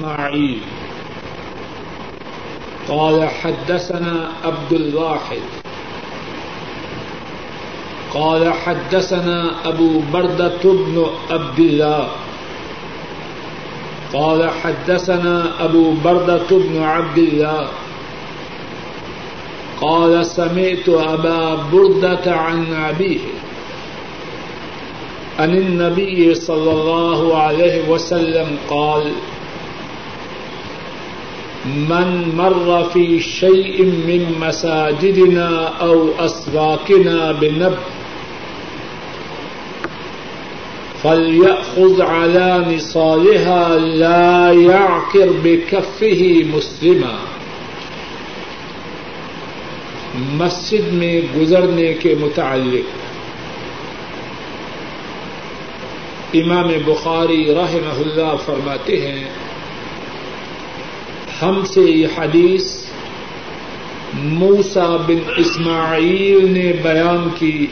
اسماعيل قال حدثنا عبد الواحد. قال حدثنا أبو بردة بن عبد الله. قال حدثنا أبو بردة بن عبد الله. قال سمعت أبا بردة عن أبيه. عن النبي صلى الله عليه وسلم قال من مر في شيء من مساجدنا أو أسواقنا بنب فليأخذ على نصالها لا يعكر بكفه مسلما مسجد میں گزرنے کے متعلق امام بخاری رحمہ اللہ فرماتے ہیں ہم سے یہ حدیث موسا بن اسماعیل نے بیان کی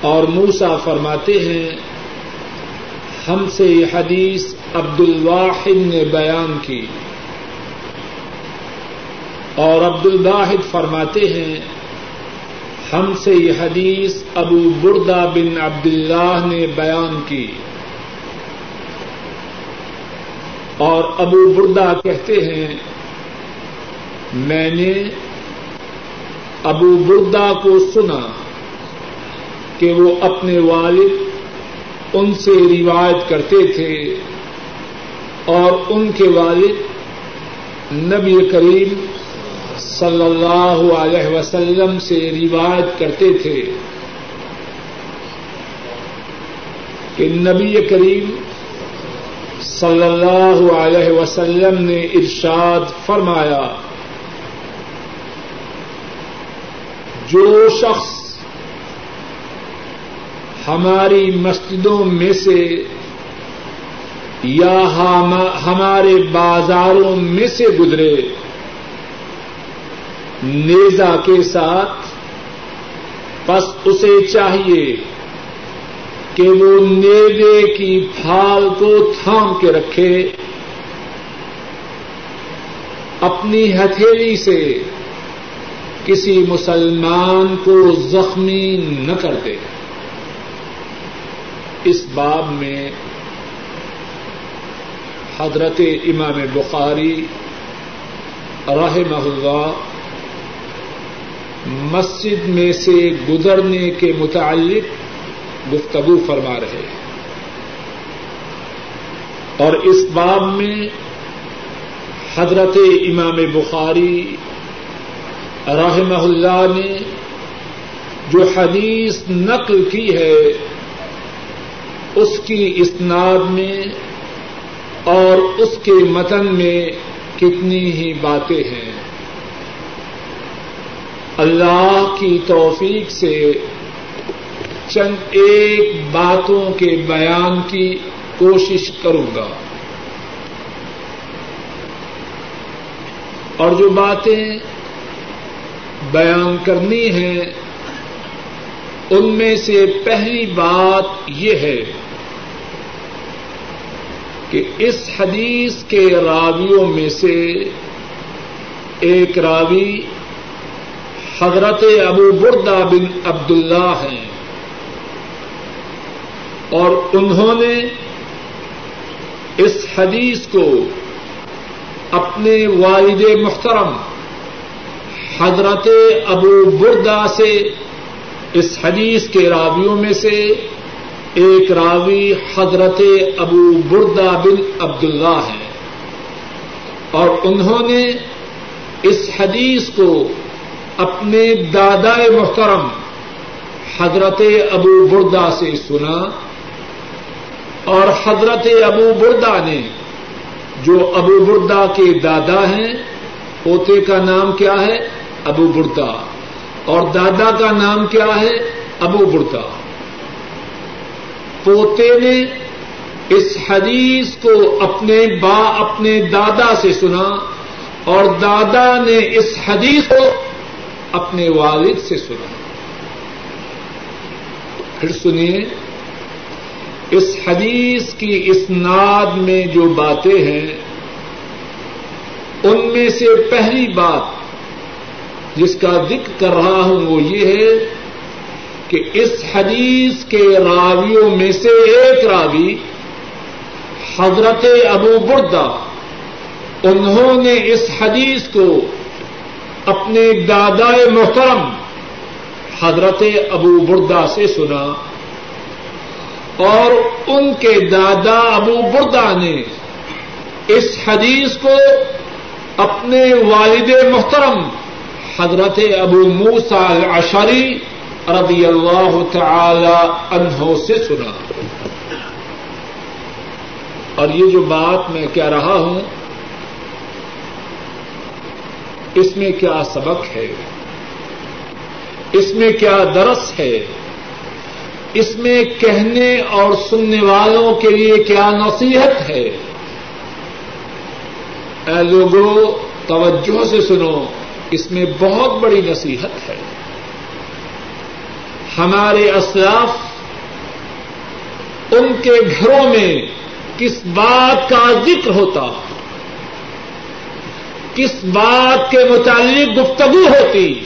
اور موسا فرماتے ہیں، ہم سے یہ حدیث عبد الواحد نے بیان کی۔ اور عبد الواحد فرماتے ہیں، ہم سے یہ حدیث ابو بردا بن عبد اللہ نے بیان کی۔ اور ابو بردا کہتے ہیں، میں نے ابو بردا کو سنا کہ وہ اپنے والد ان سے روایت کرتے تھے اور ان کے والد نبی کریم صلی اللہ علیہ وسلم سے روایت کرتے تھے کہ نبی کریم صلی اللہ علیہ وسلم نے ارشاد فرمایا، جو شخص ہماری مسجدوں میں سے یا ہمارے بازاروں میں سے گزرے نیزا کے ساتھ بس اسے چاہیے۔ کہ وہ نیزے کی پھال کو تھام کے رکھے، اپنی ہتھیلی سے کسی مسلمان کو زخمی نہ کر دے۔ اس باب میں حضرت امام بخاری رحمہ اللہ مسجد میں سے گزرنے کے متعلق گفتگو فرما رہے ہیں۔ اور اس باب میں حضرت امام بخاری رحمہ اللہ نے جو حدیث نقل کی ہے، اس کی اسناد میں اور اس کے متن میں کتنی ہی باتیں ہیں۔ اللہ کی توفیق سے چند ایک باتوں کے بیان کی کوشش کروں گا۔ اور جو باتیں بیان کرنی ہیں، ان میں سے پہلی بات یہ ہے کہ اس حدیث کے راویوں میں سے ایک راوی حضرت ابو بردا بن عبد اللہ ہیں۔ اور انہوں نے اس حدیث کو اپنے والد محترم حضرت ابو بردا سے اس حدیث کے راویوں میں سے ایک راوی حضرت ابو بردا بن عبد اللہ ہے۔ اور انہوں نے اس حدیث کو اپنے دادا محترم حضرت ابو بردا سے سنا۔ اور حضرت ابو بردا نے جو ابو بردا کے دادا ہیں، پوتے کا نام کیا ہے؟ ابو بردا۔ اور دادا کا نام کیا ہے؟ ابو بردا۔ پوتے نے اس حدیث کو اپنے با اپنے دادا سے سنا اور دادا نے اس حدیث کو اپنے والد سے سنا۔ پھر سنیے اس حدیث کی اسناد میں جو باتیں ہیں، ان میں سے پہلی بات جس کا ذکر کر رہا ہوں وہ یہ ہے کہ اس حدیث کے راویوں میں سے ایک راوی حضرت ابو بردا، انہوں نے اس حدیث کو اپنے دادا محترم حضرت ابو بردا سے سنا۔ اور ان کے دادا ابو بردا نے اس حدیث کو اپنے والد محترم حضرت ابو موسا العشری رضی اللہ تعالی عنہ سے سنا۔ اور یہ جو بات میں کہہ رہا ہوں، اس میں کیا سبق ہے؟ اس میں کیا درس ہے؟ اس میں کہنے اور سننے والوں کے لیے کیا نصیحت ہے؟ اے لوگوں، توجہ سے سنو، اس میں بہت بڑی نصیحت ہے۔ ہمارے اسلاف، ان کے گھروں میں کس بات کا ذکر ہوتا؟ کس بات کے متعلق گفتگو ہوتی؟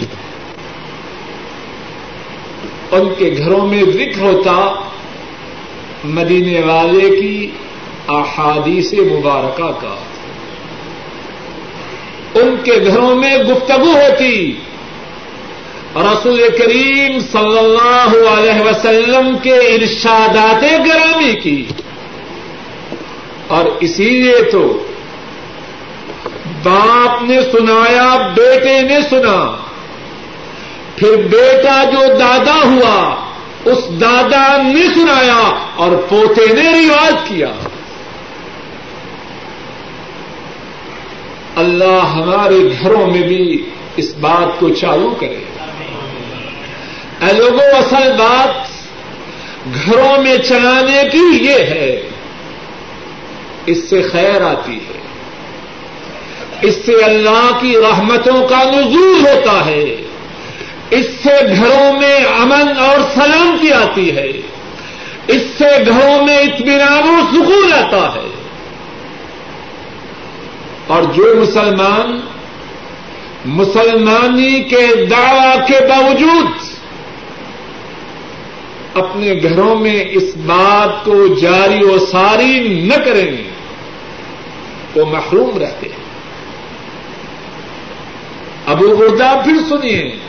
ان کے گھروں میں ذکر ہوتا مدینے والے کی احادیث مبارکہ کا۔ ان کے گھروں میں گفتگو ہوتی۔ رسول کریم صلی اللہ علیہ وسلم کے ارشادات گرامی کی۔ اور اسی لیے تو باپ نے سنایا، بیٹے نے سنا۔ پھر بیٹا جو دادا ہوا، اس دادا نے سنایا اور پوتے نے رواج کیا۔ اللہ ہمارے گھروں میں بھی اس بات کو چالو کرے۔ اے لوگوں اصل بات گھروں میں چلانے کی یہ ہے، اس سے خیر آتی ہے۔ اس سے اللہ کی رحمتوں کا نزول ہوتا ہے۔ اس سے گھروں میں امن اور سلامتی آتی ہے۔ اس سے گھروں میں اطمینان و سکون آتا ہے۔ اور جو مسلمان مسلمانی کے دعوی کے باوجود اپنے گھروں میں اس بات کو جاری و ساری نہ کریں، وہ محروم رہتے ہیں۔ ابو بردا پھر سنیے۔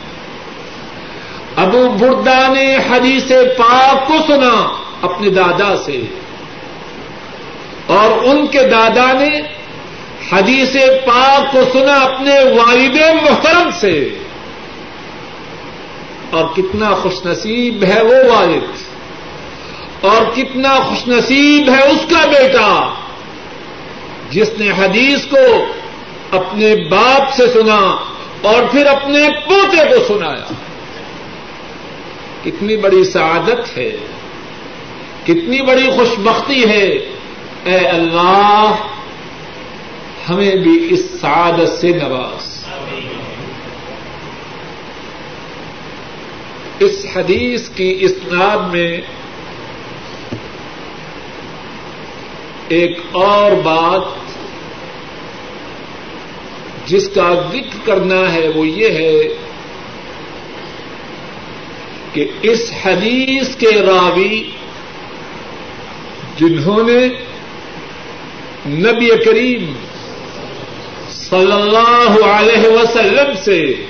ابو بردا نے حدیث پاک کو سنا اپنے دادا سے۔ اور ان کے دادا نے حدیث پاک کو سنا اپنے والد محترم سے۔ اور کتنا خوش نصیب ہے وہ والد۔ اور کتنا خوش نصیب ہے اس کا بیٹا۔ جس نے حدیث کو اپنے باپ سے سنا اور پھر اپنے پوتے کو سنایا۔ کتنی بڑی سعادت ہے، کتنی بڑی خوش بختی ہے۔ اے اللہ، ہمیں بھی اس سعادت سے نواز۔ اس حدیث کی اسناد میں ایک اور بات جس کا ذکر کرنا ہے وہ یہ ہے کہ اس حدیث کے راوی جنہوں نے نبی کریم صلی اللہ علیہ وسلم سے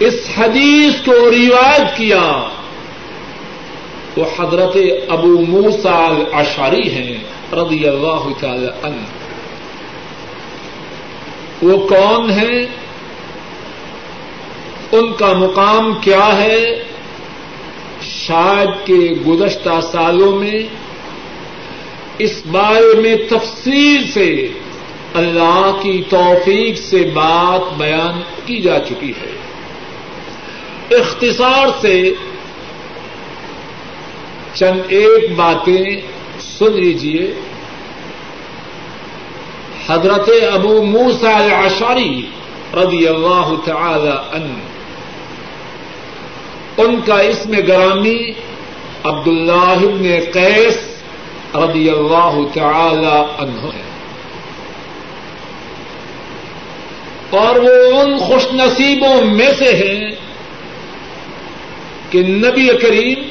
اس حدیث کو رواج کیا، وہ حضرت ابو موسا الاشاری ہیں، رضی اللہ تعالی عنہ۔ وہ کون ہیں؟ ان کا مقام کیا ہے؟ شاید کے گزشتہ سالوں میں اس بارے میں تفصیل سے اللہ کی توفیق سے بات بیان کی جا چکی ہے۔ اختصار سے چند ایک باتیں سن لیجیے حضرت ابو موسا العشاری رضی اللہ تعالی عنہ ان کا اسم گرامی عبد اللہ نے قیس رضی اللہ تعالی عنہ ہے۔ اور وہ ان خوش نصیبوں میں سے ہیں کہ نبی کریم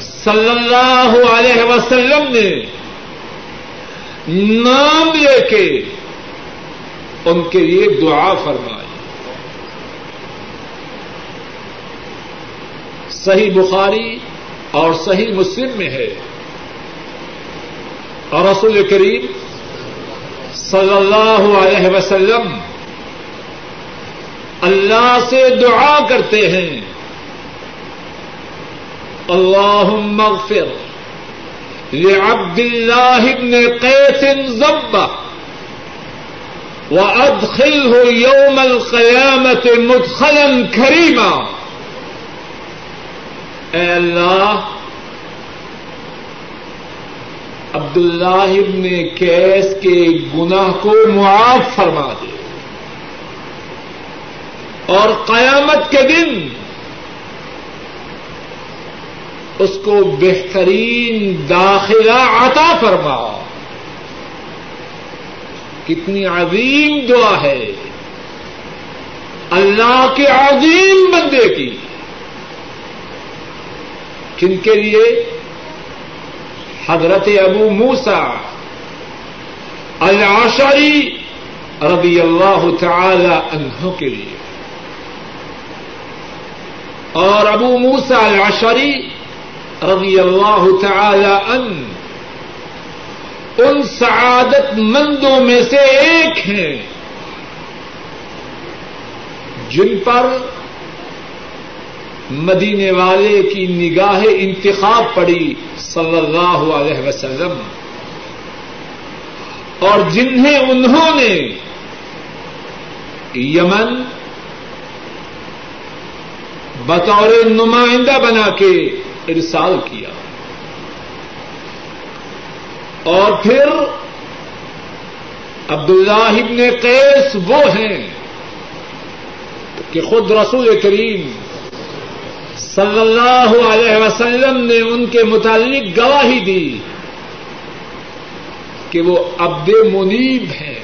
صلی اللہ علیہ وسلم نے نام لے کے ان کے لیے دعا فرمائی۔ صحیح بخاری اور صحیح مسلم میں ہے۔ اور رسول کریم صلی اللہ علیہ وسلم اللہ سے دعا کرتے ہیں۔ اللہ مغفر لعبد اللہ ابن قیس ضبہ وادخله يوم القيامة مدخلا كريما اے اللہ عبد اللہ ابن کیس کے گناہ کو معاف فرما دے۔ اور قیامت کے دن اس کو بہترین داخلہ عطا فرما۔ کتنی عظیم دعا ہے۔ اللہ کے عظیم بندے کی۔ کن کے لیے؟ حضرت ابو موسا العشری رضی اللہ تعالی عنہ کے لیے۔ اور ابو موسا العشری رضی اللہ تعالی ان ان سعادت مندوں میں سے ایک ہیں جن پر مدینے والے کی نگاہ انتخاب پڑی صلی اللہ علیہ وسلم۔ اور جنہیں انہوں نے یمن بطور نمائندہ بنا کے ارسال کیا۔ اور پھر عبداللہ ابن قیس وہ ہیں کہ خود رسول کریم صلی اللہ علیہ وسلم نے ان کے متعلق گواہی دی کہ وہ عبد منیب ہیں۔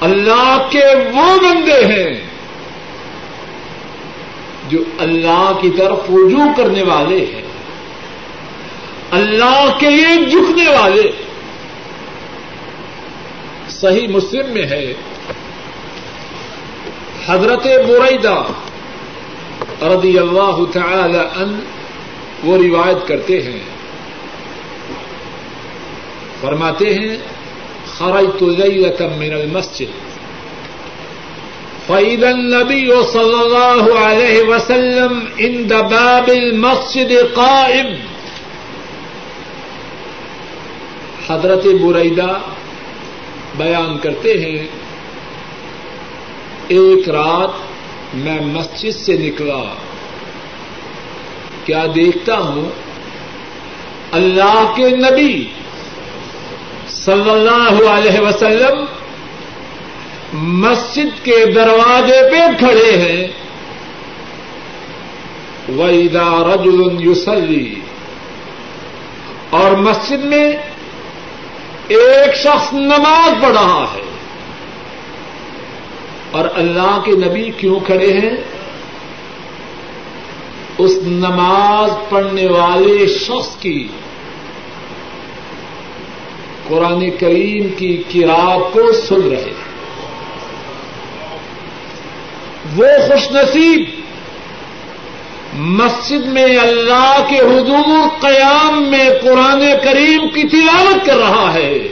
اللہ کے وہ بندے ہیں جو اللہ کی طرف رجوع کرنے والے ہیں۔ اللہ کے لیے جھکنے والے۔ صحیح مسلم میں ہے۔ حضرت بریدہ رضی اللہ تعالی ان وہ روایت کرتے ہیں۔ فرماتے ہیں، خرجت ليلة من المسجد۔ فإذا النبي صلى الله عليه وسلم عند باب المسجد قائم۔ حضرت بریدہ بیان کرتے ہیں، ایک رات میں مسجد سے نکلا۔ کیا دیکھتا ہوں؟ اللہ کے نبی صلی اللہ علیہ وسلم مسجد کے دروازے پہ کھڑے ہیں۔ ویدا رجل یوسلی اور مسجد میں ایک شخص نماز پڑھ رہا ہے۔ اور اللہ کے نبی کیوں کھڑے ہیں؟ اس نماز پڑھنے والے شخص کی، قرآن کریم کی کراط کو سن رہے ہیں۔ وہ خوش نصیب مسجد میں اللہ کے حضور قیام میں قرآن کریم کی تلاوت کر رہا ہے۔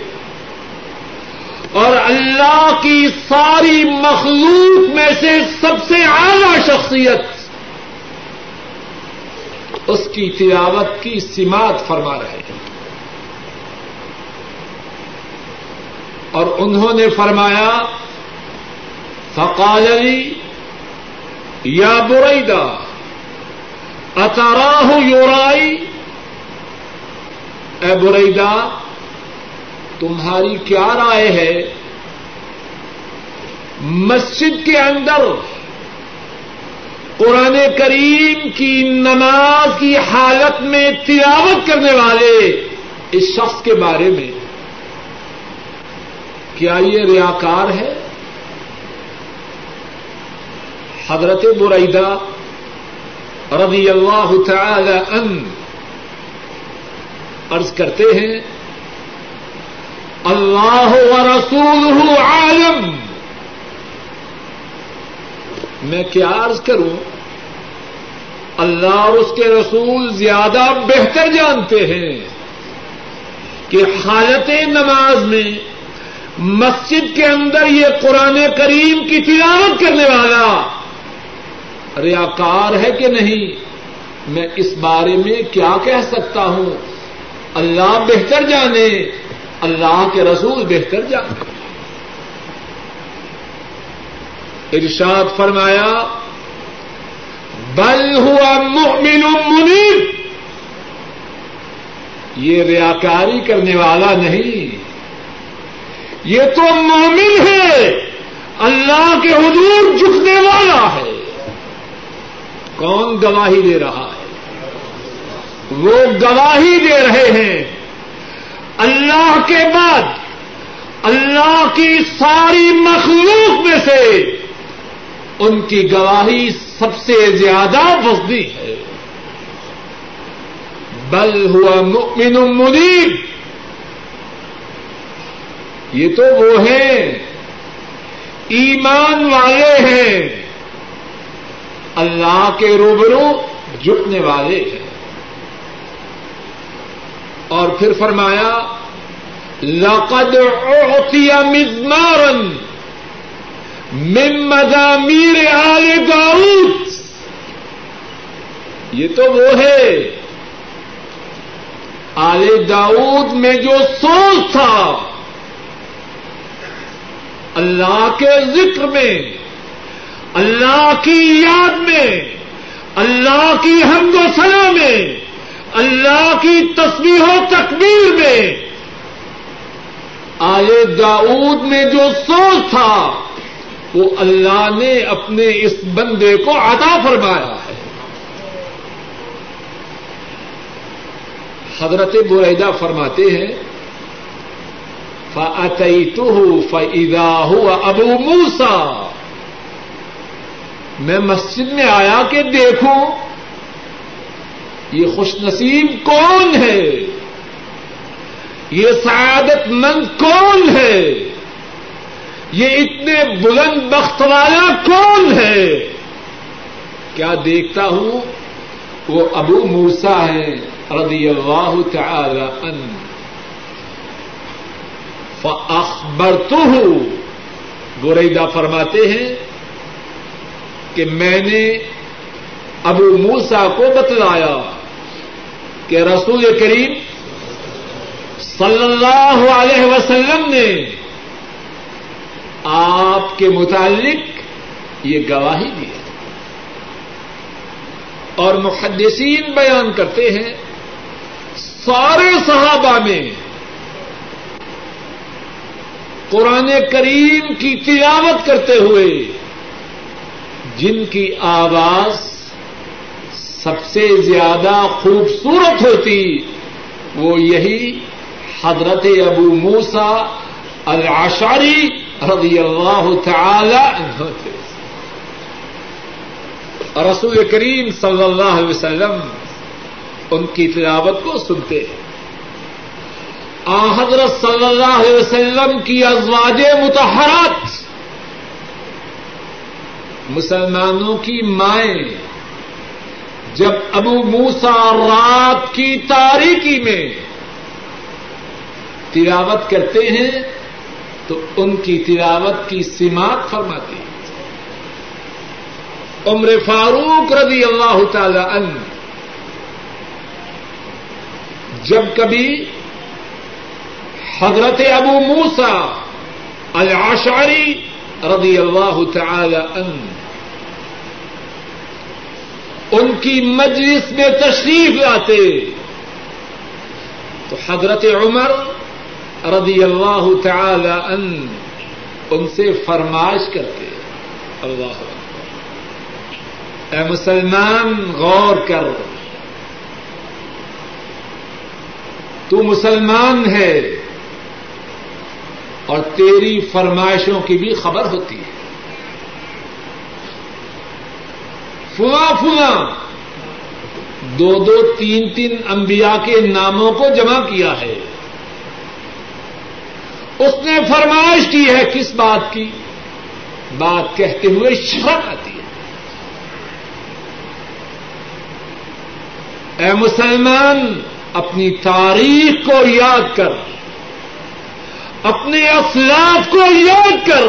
اور اللہ کی ساری مخلوق میں سے سب سے اعلی شخصیت اس کی تلاوت کی سماعت فرما رہے ہیں۔ اور انہوں نے فرمایا، فقال علی یا بریدا اتاراہ یورائی؟ اے بریدا تمہاری کیا رائے ہے؟ مسجد کے اندر قرآن کریم کی نماز کی حالت میں تلاوت کرنے والے اس شخص کے بارے میں کیا یہ ریاکار ہے؟ حضرت برعیدہ رضی اللہ تعالی ان عرض کرتے ہیں اللہ و رسول عالم۔ میں کیا عرض کروں؟ اللہ اور اس کے رسول زیادہ بہتر جانتے ہیں کہ حالت نماز میں مسجد کے اندر یہ قرآن کریم کی تلاوت کرنے والا ریاکار ہے کہ نہیں؟ میں اس بارے میں کیا کہہ سکتا ہوں؟ اللہ بہتر جانے اللہ کے رسول بہتر جانے ارشاد فرمایا، بل ہوا مؤمن منیب یہ ریاکاری کرنے والا نہیں۔ یہ تو مومن ہے۔ اللہ کے حضور جھکنے والا ہے۔ کون گواہی دے رہا ہے؟ وہ گواہی دے رہے ہیں۔ اللہ کے بعد اللہ کی ساری مخلوق میں سے ان کی گواہی سب سے زیادہ وسدی ہے۔ بل ہوا مؤمن منیب۔ یہ تو وہ ہیں۔ ایمان والے ہیں۔ اللہ کے روبرو جھکنے والے ہیں۔ اور پھر فرمایا، لقد اعطي مزمارا من مزامیر آل داؤد یہ تو وہ ہے، آل داؤد میں جو سوچ تھا، اللہ کے ذکر میں، اللہ کی یاد میں، اللہ کی حمد و سنا میں اللہ کی تصویر و تکبیر میں۔ آئے داؤد میں جو سوچ تھا، وہ اللہ نے اپنے اس بندے کو عطا فرمایا ہے۔ حضرت برعیدہ فرماتے ہیں، فَأَتَيْتُهُ فَإِذَا هُوَ أَبُو مُوسَى۔ میں مسجد میں آیا کہ دیکھوں۔ یہ خوش نصیب کون ہے؟ یہ سعادت مند کون ہے؟ یہ اتنے بلند بخت والا کون ہے؟ کیا دیکھتا ہوں؟ وہ ابو موسا ہے رضی اللہ تعالی ان فاخبر تو ہوں گوریدا فرماتے ہیں کہ میں نے ابو موسا کو بتلایا۔ کہ رسول کریم صلی اللہ علیہ وسلم نے آپ کے متعلق یہ گواہی دی اور محدثین بیان کرتے ہیں، سارے صحابہ میں قرآن کریم کی تلاوت کرتے ہوئے جن کی آواز سب سے زیادہ خوبصورت ہوتی وہ یہی حضرت ابو موسا العشاری رضی اللہ تعالی عنہ تھے۔ رسول کریم صلی اللہ علیہ وسلم ان کی تلاوت کو سنتے ہیں۔ آ حضرت صلی اللہ علیہ وسلم کی ازواج متحرات مسلمانوں کی مائیں جب ابو موسا رات کی تاریکی میں تلاوت کرتے ہیں تو ان کی تلاوت کی سماعت فرماتی عمر فاروق رضی اللہ تعالی عنہ جب کبھی حضرت ابو موسا العشعری رضی اللہ تعالی عنہ ان کی مجلس میں تشریف لاتے۔ تو حضرت عمر رضی اللہ تعالی ان ان سے فرمائش کرتے۔ اللہ اے مسلمان، غور کر۔ تو مسلمان ہے اور تیری فرمائشوں کی بھی خبر ہوتی ہے۔ فلاں فلاں دو دو تین تین انبیاء کے ناموں کو جمع کیا ہے۔ اس نے فرمائش کی ہے کس بات کی؟ بات کہتے ہوئے شرم آتی ہے۔ اے مسلمان، اپنی تاریخ کو یاد کر، اپنے اسلاف کو یاد کر۔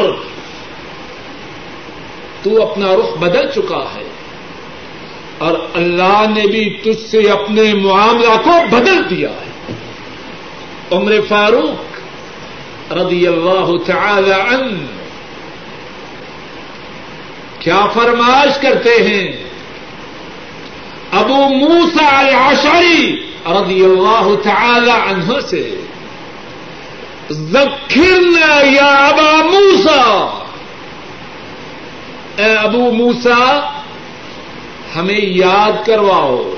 تو اپنا رخ بدل چکا ہے۔ اور اللہ نے بھی تجھ سے اپنے معاملہ کو بدل دیا ہے۔ عمر فاروق رضی اللہ تعالی عنہ کیا فرمائش کرتے ہیں؟ ابو موسا العشری رضی اللہ تعالی عنہ سے، ذکرنا یا ابا موسا اے ابو موسا ہمیں یاد کرواؤ۔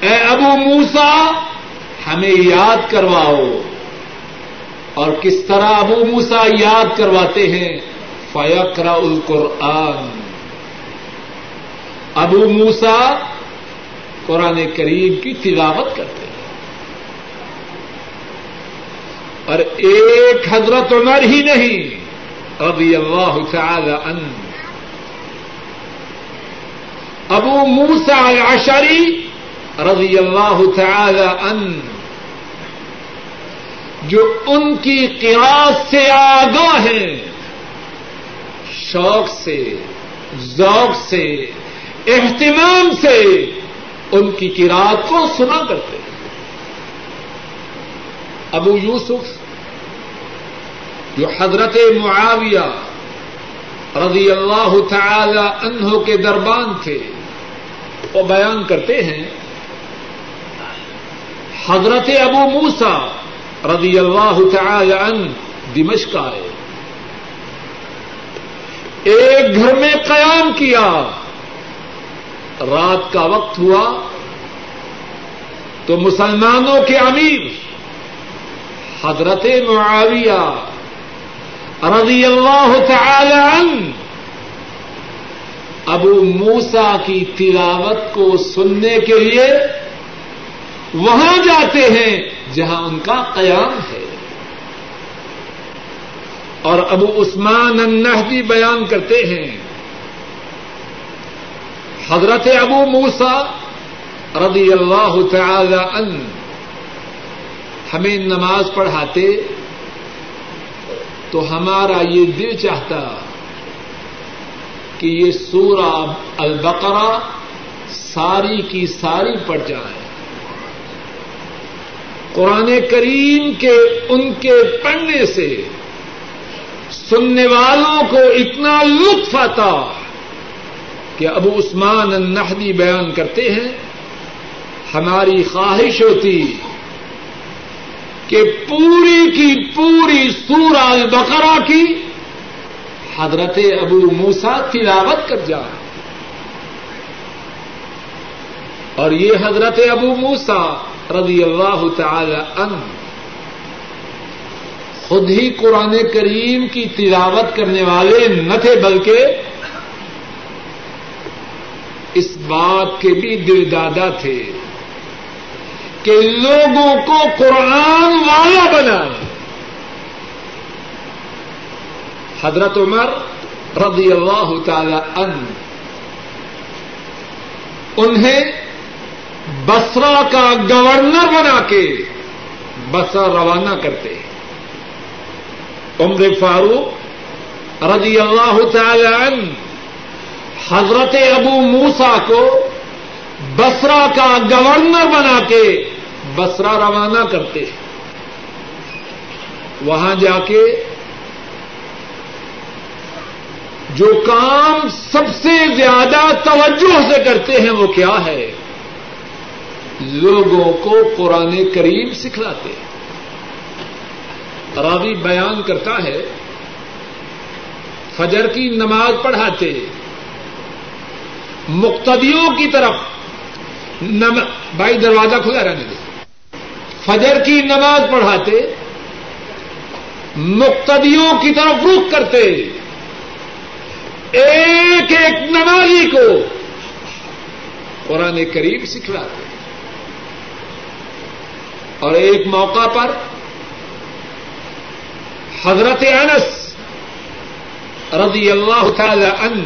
اے ابو موسا ہمیں یاد کرواؤ۔ اور کس طرح ابو موسا یاد کرواتے ہیں؟ فیقرا القرآن۔ ابو موسا قرآن کریم کی تلاوت کرتے ہیں۔ اور ایک حضرت عمر ہی نہیں، رضی اللہ تعالی عنہ۔ ابو موسا العشری رضی اللہ تعالی عنہ، جو ان کی قیاس سے آگاہ ہیں، شوق سے، ذوق سے، اہتمام سے ان کی کراط کو سنا کرتے ہیں۔ ابو یوسف، جو حضرت معاویہ رضی اللہ تعالی عنہ کے دربان تھے وہ بیان کرتے ہیں، حضرت ابو موسا رضی اللہ تعالی عنہ دمشق آئے۔ ایک گھر میں قیام کیا۔ رات کا وقت ہوا۔ تو مسلمانوں کے امیر حضرت معاویہ رضی اللہ تعالی عنہ ابو موسا کی تلاوت کو سننے کے لیے وہاں جاتے ہیں جہاں ان کا قیام ہے۔ اور ابو عثمان النہدی بیان کرتے ہیں۔ حضرت ابو موسا رضی اللہ تعالی عنہ ہمیں نماز پڑھاتے تو ہمارا یہ دل چاہتا کہ یہ سورہ البقرہ ساری کی ساری پڑ جائے۔ قرآن کریم کے ان کے پڑھنے سے سننے والوں کو اتنا لطف آتا کہ ابو عثمان النحدی بیان کرتے ہیں، ہماری خواہش ہوتی کہ پوری کی پوری سورہ البقرہ کی حضرت ابو موسا تلاوت کر جائے اور یہ حضرت ابو موسا رضی اللہ تعالی عنہ خود ہی قرآن کریم کی تلاوت کرنے والے نہ تھے، بلکہ اس بات کے بھی دل دادا تھے کہ لوگوں کو قرآن والا بنائے۔ حضرت عمر رضی اللہ تعالی عنہ۔ انہیں بسرا کا گورنر بنا کے بسرا روانہ کرتے عمر فاروق رضی اللہ تعالی عنہ حضرت ابو موسا کو بسرا کا گورنر بنا کے بسرا روانہ کرتے وہاں جا کے جو کام سب سے زیادہ توجہ سے کرتے ہیں وہ کیا ہے؟ لوگوں کو قرآن کریم سکھلاتے راوی بیان کرتا ہے، فجر کی نماز پڑھاتے، مقتدیوں کی طرف نم... بھائی دروازہ کھلا رہنے دے۔ فجر کی نماز پڑھاتے، مقتدیوں کی طرف رخ کرتے۔ ایک ایک نمازی کو قرآن کریم سکھلاتے اور ایک موقع پر حضرت انس رضی اللہ تعالی ان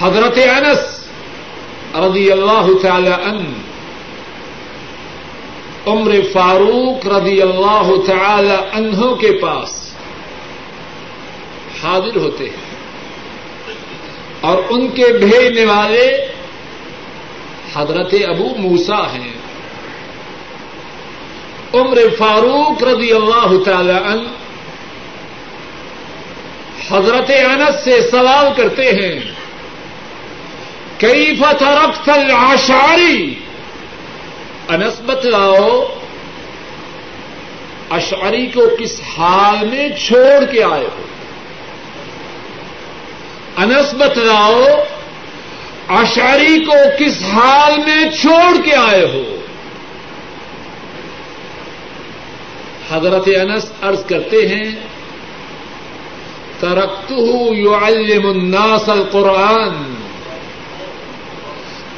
حضرت انس رضی اللہ تعالی ان عمر فاروق رضی اللہ تعالی انہوں کے پاس حاضر ہوتے ہیں۔ اور ان کے بھیجنے والے حضرت ابو موسا ہیں۔ عمر فاروق رضی اللہ تعالی ان حضرت انس سے سوال کرتے ہیں کئی فتح الاشاری انس بتلاؤ اشعری کو کس حال میں چھوڑ کے آئے ہو؟ انس بتلاؤ اشعری کو کس حال میں چھوڑ کے آئے ہو؟ حضرت انس عرض کرتے ہیں ترقت یعلم الناس القرآن۔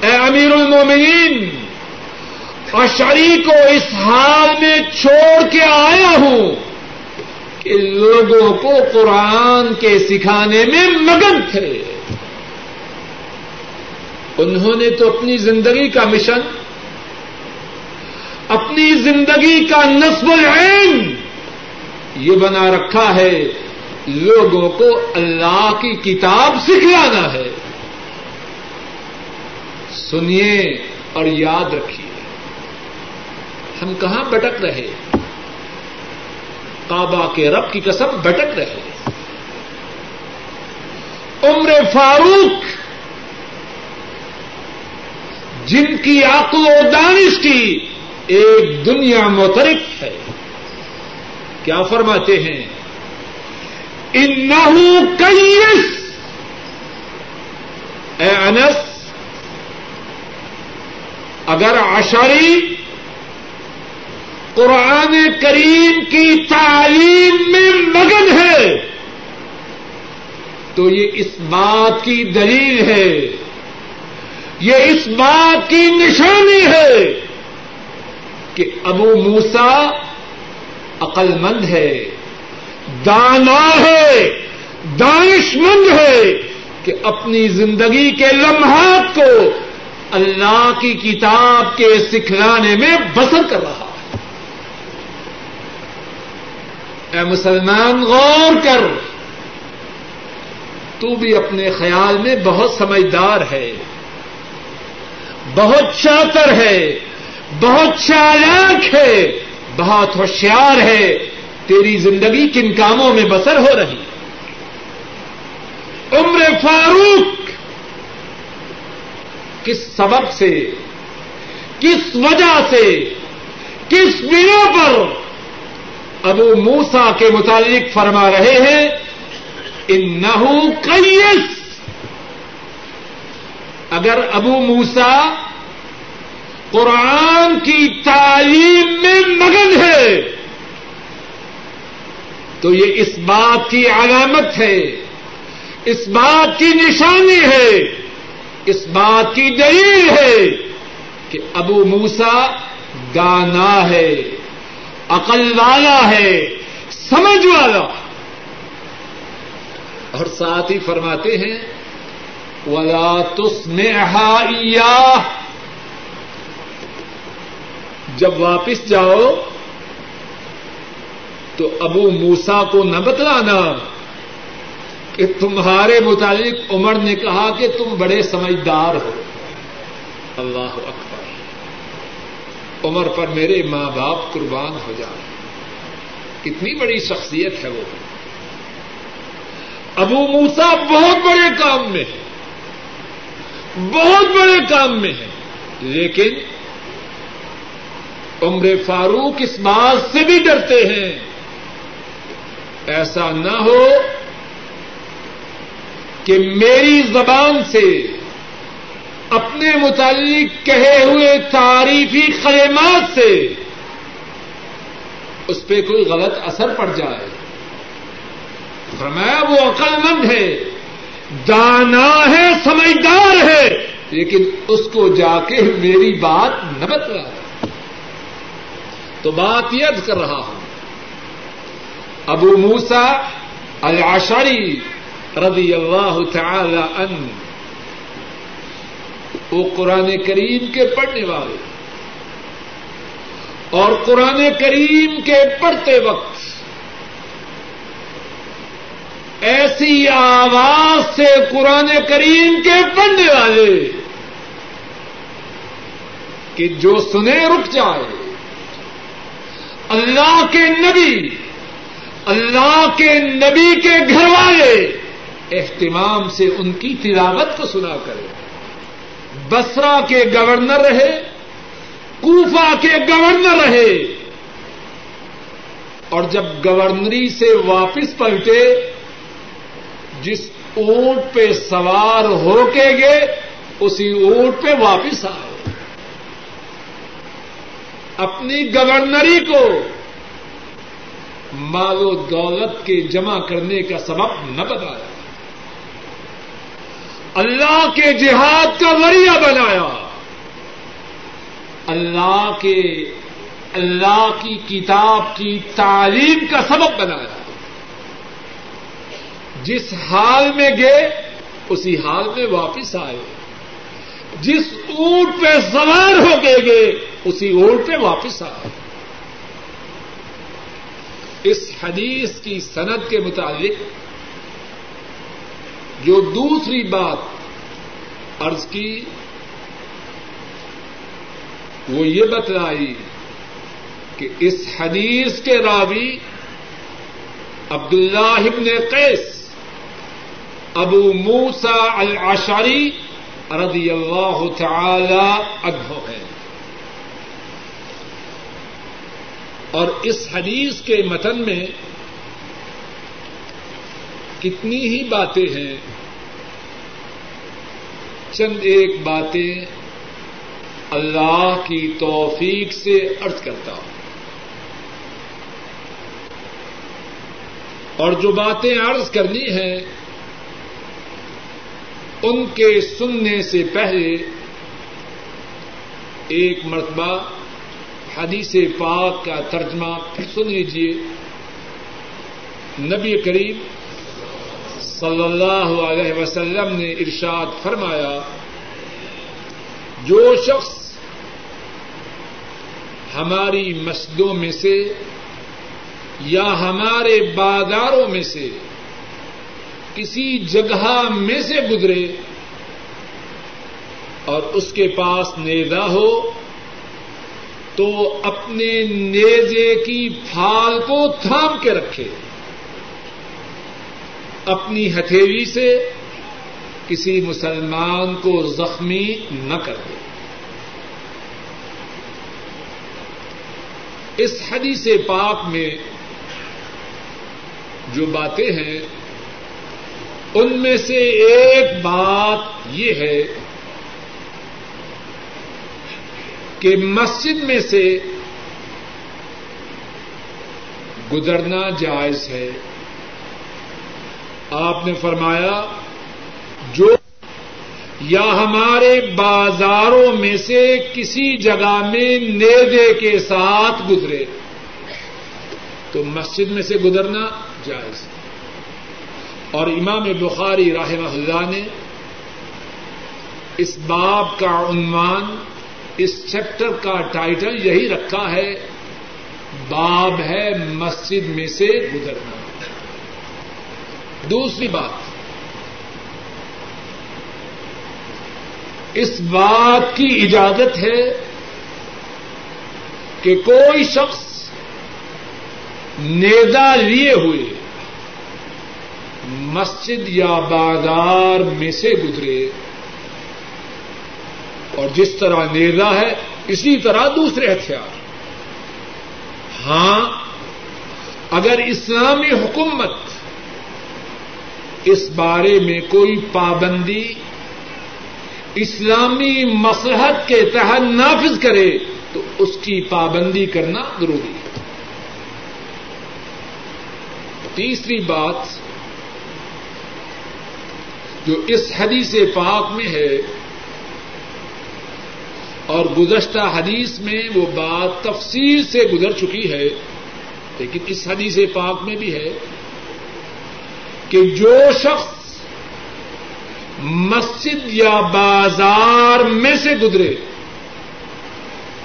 اے امیر المومنین اشری کو اس حال میں چھوڑ کے آیا ہوں۔ کہ لوگوں کو قرآن کے سکھانے میں مگن تھے۔ انہوں نے تو اپنی زندگی کا مشن، اپنی زندگی کا نصب العین یہ بنا رکھا ہے۔ لوگوں کو اللہ کی کتاب سکھلانا ہے۔ سنیے اور یاد رکھیے، ہم کہاں بٹک رہے؟ کعبہ کے رب کی قسم بٹک رہے عمر فاروق، جن کی عقل و دانش کی ایک دنیا مترک ہے، کیا فرماتے ہیں؟ انہوں کئیس اے انس، اگر آشاری قرآن کریم کی تعلیم میں مگن ہے تو یہ اس بات کی دلیل ہے یہ اس بات کی نشانی ہے کہ ابو موسا عقل مند ہے، دانا ہے دانش مند ہے کہ اپنی زندگی کے لمحات کو اللہ کی کتاب کے سکھلانے میں بسر کر رہا ہے اے مسلمان غور کر۔ تو بھی اپنے خیال میں بہت سمجھدار ہے۔ بہت چاتر ہے۔ بہت چالاک ہے۔ بہت ہوشیار ہے۔ تیری زندگی کن کاموں میں بسر ہو رہی۔ عمر فاروق۔ کس سبب سے؟ کس وجہ سے؟ کس بنا پر؟ ابو موسا کے متعلق فرما رہے ہیں ان کئیس اگر ابو موسا قرآن کی تعلیم میں مگن ہے، تو یہ اس بات کی علامت ہے، اس بات کی نشانی ہے، اس بات کی دلیل ہے کہ ابو موسا گانا ہے۔ عقل والا ہے، سمجھ والا۔ اور ساتھ ہی فرماتے ہیں، ولا تس جب واپس جاؤ، تو ابو موسا کو نہ بتلانا کہ تمہارے متعلق عمر نے کہا کہ تم بڑے سمجھدار ہو۔ اللہ اکبر۔ عمر پر میرے ماں باپ قربان ہو جائے کتنی بڑی شخصیت ہے وہ۔ ابو موسا بہت بڑے کام میں ہے۔ بہت بڑے کام میں ہے۔ لیکن عمر فاروق اس بات سے بھی ڈرتے ہیں۔ ایسا نہ ہو کہ میری زبان سے اپنے متعلق کہے ہوئے تعریفی خیمات سے اس پہ کوئی غلط اثر پڑ جائے۔ فرمایا وہ عقل مند ہے، دانا ہے، سمجھدار ہے، لیکن اس کو جا کے میری بات نہ بتلا۔ تو بات یہ کر رہا ہوں، ابو موسا العشری رضی اللہ تعالی ان وہ قرآن کریم کے پڑھنے والے اور قرآن کریم کے پڑھتے وقت ایسی آواز سے قرآن کریم کے پڑھنے والے کہ جو سنے رک جائے۔ اللہ کے نبی، اللہ کے نبی کے گھر والے اہتمام سے ان کی تلاوت کو سنا کرے بسرا کے گورنر رہے کوفا کے گورنر رہے۔ اور جب گورنری سے واپس پلٹے، جس اونٹ پہ سوار ہو کے گئے، اسی اونٹ پہ واپس آئے۔ اپنی گورنری کو مال و دولت کے جمع کرنے کا سبب نہ بتایا۔ اللہ کے جہاد کا ذریعہ بنایا۔ اللہ کے اللہ کی کتاب کی تعلیم کا سبب بنایا۔ جس حال میں گئے، اسی حال میں واپس آئے۔ جس اونٹ پہ سوار ہو کے گئے، اسی اونٹ پہ واپس آئے۔ اس حدیث کی صنعت کے مطابق جو دوسری بات عرض کی، وہ یہ بتلائی کہ اس حدیث کے راوی عبد اللہ ابن قیس، ابو موسا العشاری رضی اللہ تعالی عنہ ہے اور اس حدیث کے متن میں کتنی ہی باتیں ہیں۔ چند ایک باتیں اللہ کی توفیق سے ارض کرتا ہوں۔ اور جو باتیں عرض کرنی ہیں، ان کے سننے سے پہلے ایک مرتبہ حدیث پاک کا ترجمہ پھر سن لیجیے نبی کریم صلی اللہ علیہ وسلم نے ارشاد فرمایا، جو شخص ہماری مسجدوں میں سے یا ہمارے بازاروں میں سے کسی جگہ میں سے گزرے اور اس کے پاس نیزا ہو، تو اپنے نیزے کی پھال کو تھام کے رکھے۔ اپنی ہتھیلی سے کسی مسلمان کو زخمی نہ کر دے۔ اس حدیث پاک میں جو باتیں ہیں، ان میں سے ایک بات یہ ہے کہ مسجد میں سے گزرنا جائز ہے۔ آپ نے فرمایا، جو یا ہمارے بازاروں میں سے کسی جگہ میں نیزے کے ساتھ گزرے، تو مسجد میں سے گزرنا جائز۔ اور امام بخاری راہ اللہ نے اس باب کا عنوان، اس چیپٹر کا ٹائٹل یہی رکھا ہے، باب ہے مسجد میں سے گزرنا۔ دوسری بات اس بات کی اجازت ہے کہ کوئی شخص نیزا لیے ہوئے مسجد یا بازار میں سے گزرے اور جس طرح نیزا ہے، اسی طرح دوسرے ہتھیار۔ ہاں اگر اسلامی حکومت اس بارے میں کوئی پابندی اسلامی مسلحت کے تحت نافذ کرے تو اس کی پابندی کرنا ضروری ہے۔ تیسری بات جو اس حدیث پاک میں ہے اور گزشتہ حدیث میں وہ بات تفصیل سے گزر چکی ہے، لیکن اس حدیث پاک میں بھی ہے۔ کہ جو شخص مسجد یا بازار میں سے گزرے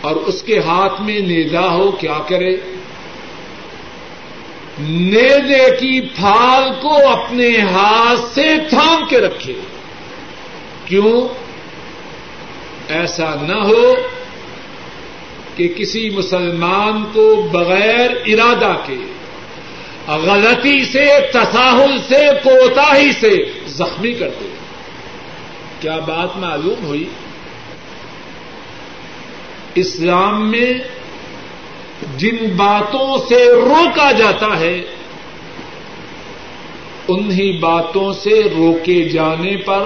اور اس کے ہاتھ میں نیزا ہو، کیا کرے؟ نیزے کی پھال کو اپنے ہاتھ سے تھام کے رکھے۔ کیوں؟ ایسا نہ ہو کہ کسی مسلمان کو بغیر ارادہ کے غلطی سے، تساہل سے کوتا ہی سے زخمی کر دے۔ کیا بات معلوم ہوئی؟ اسلام میں جن باتوں سے روکا جاتا ہے، انہی باتوں سے روکے جانے پر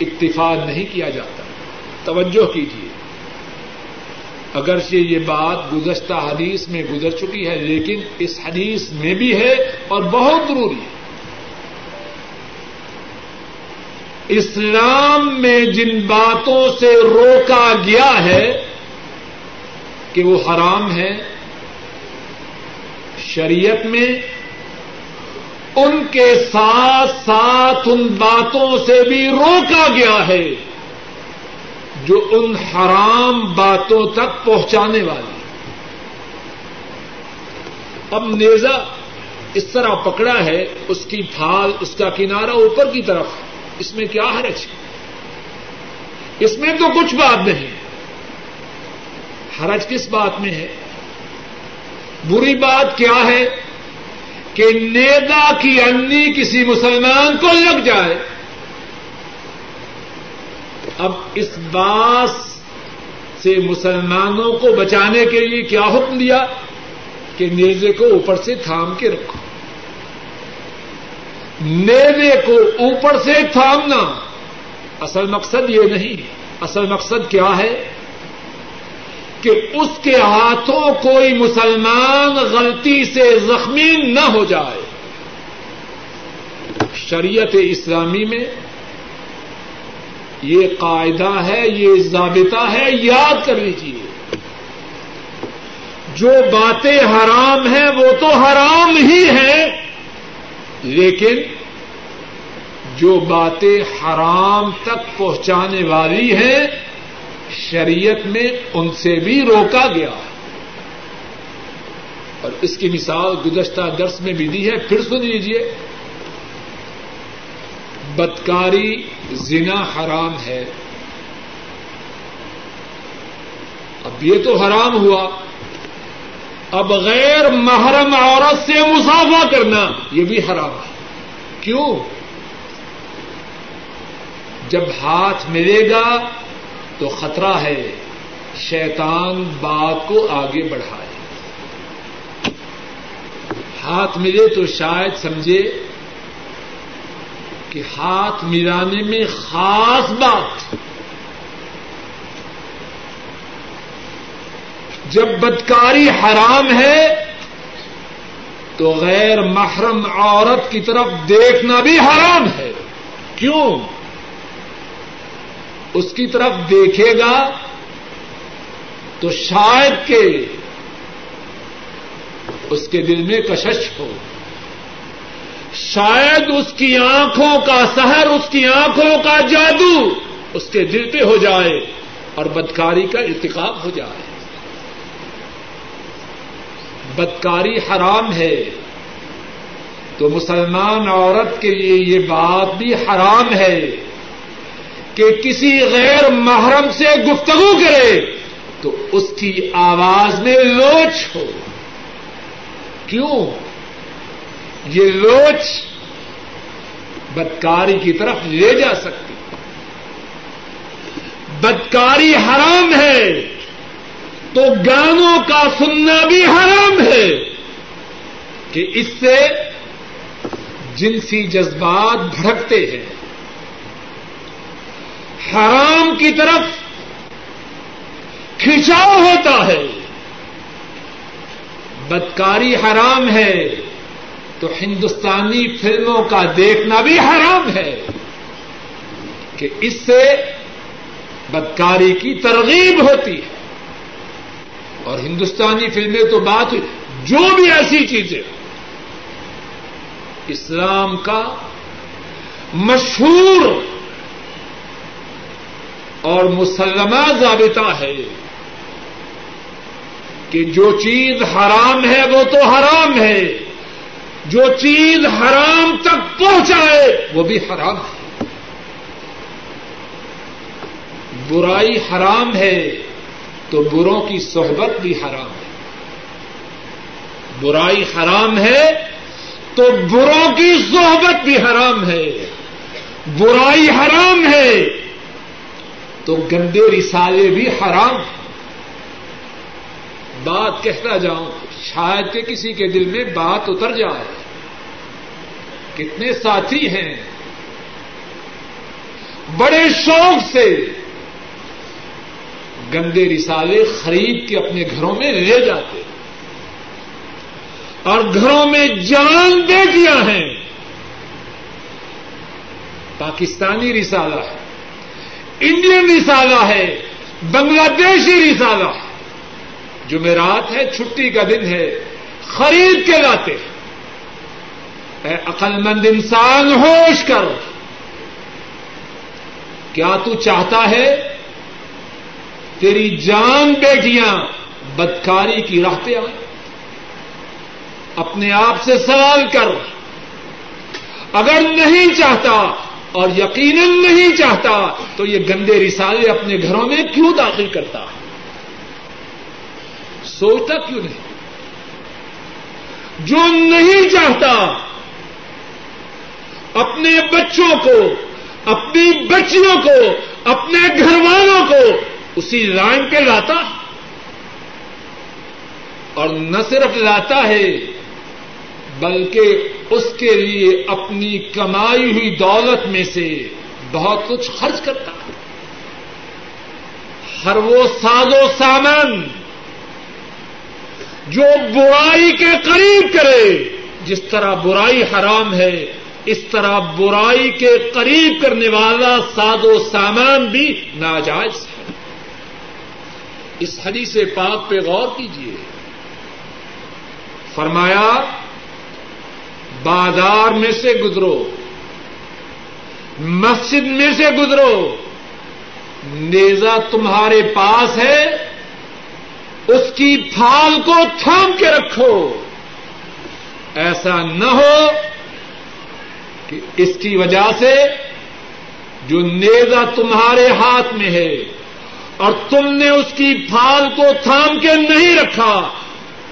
اکتفا نہیں کیا جاتا۔ توجہ کیجیے اگرچہ یہ بات گزشتہ حدیث میں گزر چکی ہے، لیکن اس حدیث میں بھی ہے اور بہت ضروری ہے۔ اسلام میں جن باتوں سے روکا گیا ہے کہ وہ حرام ہے، شریعت میں ان کے ساتھ ساتھ ان باتوں سے بھی روکا گیا ہے۔ جو ان حرام باتوں تک پہنچانے والی اب نیزا اس طرح پکڑا ہے، اس کی پھال اس کا کنارا اوپر کی طرف، اس میں کیا حرج؟ ہے اس میں تو کچھ بات نہیں حرج کس بات میں ہے؟ بری بات کیا ہے کہ نیدا کی انی کسی مسلمان کو لگ جائے۔ اب اس بات سے مسلمانوں کو بچانے کے لیے کیا حکم دیا کہ نیزے کو اوپر سے تھام کے رکھو؟ نیزے کو اوپر سے تھامنا اصل مقصد یہ نہیں، اصل مقصد کیا ہے؟ کہ اس کے ہاتھوں کوئی مسلمان غلطی سے زخمی نہ ہو جائے۔ شریعت اسلامی میں یہ قاعدہ ہے، یہ ضابطہ ہے، یاد کر لیجیے جو باتیں حرام ہیں، وہ تو حرام ہی ہیں۔ لیکن جو باتیں حرام تک پہنچانے والی ہیں، شریعت میں ان سے بھی روکا گیا۔ ہے اور اس کی مثال گزشتہ درس میں بھی دی ہے۔ پھر سن لیجیے بدکاری زنا حرام ہے۔ اب یہ تو حرام ہوا۔ اب غیر محرم عورت سے مسافہ کرنا یہ بھی حرام ہے۔ کیوں؟ جب ہاتھ ملے گا تو خطرہ ہے۔ شیطان بات کو آگے بڑھائے۔ ہاتھ ملے تو شاید سمجھے کہ ہاتھ ملانے میں خاص بات۔ جب بدکاری حرام ہے، تو غیر محرم عورت کی طرف دیکھنا بھی حرام ہے۔ کیوں؟ اس کی طرف دیکھے گا تو شاید کہ اس کے دل میں کشش ہو۔ شاید اس کی آنکھوں کا سحر، اس کی آنکھوں کا جادو اس کے دل پہ ہو جائے اور بدکاری کا ارتقاب ہو جائے۔ بدکاری حرام ہے، تو مسلمان عورت کے لیے یہ بات بھی حرام ہے کہ کسی غیر محرم سے گفتگو کرے تو اس کی آواز میں لوچ ہو۔ کیوں؟ یہ لوچ بدکاری کی طرف لے جا سکتی۔ بدکاری حرام ہے، تو گانوں کا سننا بھی حرام ہے کہ اس سے جنسی جذبات بھڑکتے ہیں۔ حرام کی طرف کھچاؤ ہوتا ہے۔ بدکاری حرام ہے۔ تو ہندوستانی فلموں کا دیکھنا بھی حرام ہے کہ اس سے بدکاری کی ترغیب ہوتی ہے۔ اور ہندوستانی فلمیں تو بات ہوئی۔ جو بھی ایسی چیزیں اسلام کا مشہور اور مسلمہ ضابطہ ہے کہ جو چیز حرام ہے وہ تو حرام ہے۔ جو چیز حرام تک پہنچائے، وہ بھی حرام ہے۔ برائی حرام ہے تو بروں کی صحبت بھی حرام ہے۔ برائی حرام ہے تو بروں کی صحبت بھی حرام ہے۔ برائی حرام ہے تو گندے رسالے بھی حرام ہیں۔ بات کہتا جاؤں؟ شاید کہ کسی کے دل میں بات اتر جائے۔ کتنے ساتھی ہیں۔ بڑے شوق سے گندے رسالے خرید کے اپنے گھروں میں لے جاتے اور گھروں میں جان دے دیا ہے پاکستانی رسالہ ہے، انڈین رسالہ ہے، بنگلہ دیشی رسالہ ہے۔ جمعرات ہے، چھٹی کا دن ہے، خرید کے لاتے۔ اے عقل مند انسان، ہوش کر۔ کیا تو چاہتا ہے تیری جان بیٹیاں بدکاری کی راہ پہ آئیں؟ اپنے آپ سے سوال کر۔ اگر نہیں چاہتا اور یقیناً نہیں چاہتا، تو یہ گندے رسالے اپنے گھروں میں کیوں داخل کرتا؟ ہے سوچتا کیوں نہیں؟ جو نہیں چاہتا، اپنے بچوں کو، اپنی بچیوں کو، اپنے گھر والوں کو اسی لائن پہ لاتا۔ اور نہ صرف لاتا ہے، بلکہ اس کے لیے اپنی کمائی ہوئی دولت میں سے بہت کچھ خرچ کرتا۔ ہے ہر وہ ساز و سامان جو برائی کے قریب کرے، جس طرح برائی حرام ہے، اس طرح برائی کے قریب کرنے والا ساد و سامان بھی ناجائز ہے۔ اس حدیث پاک پہ غور کیجیے فرمایا، بازار میں سے گزرو، مسجد میں سے گزرو نیزا تمہارے پاس ہے اس کی پھال کو تھام کے رکھو۔ ایسا نہ ہو کہ اس کی وجہ سے جو نیزا تمہارے ہاتھ میں ہے اور تم نے اس کی پھال کو تھام کے نہیں رکھا،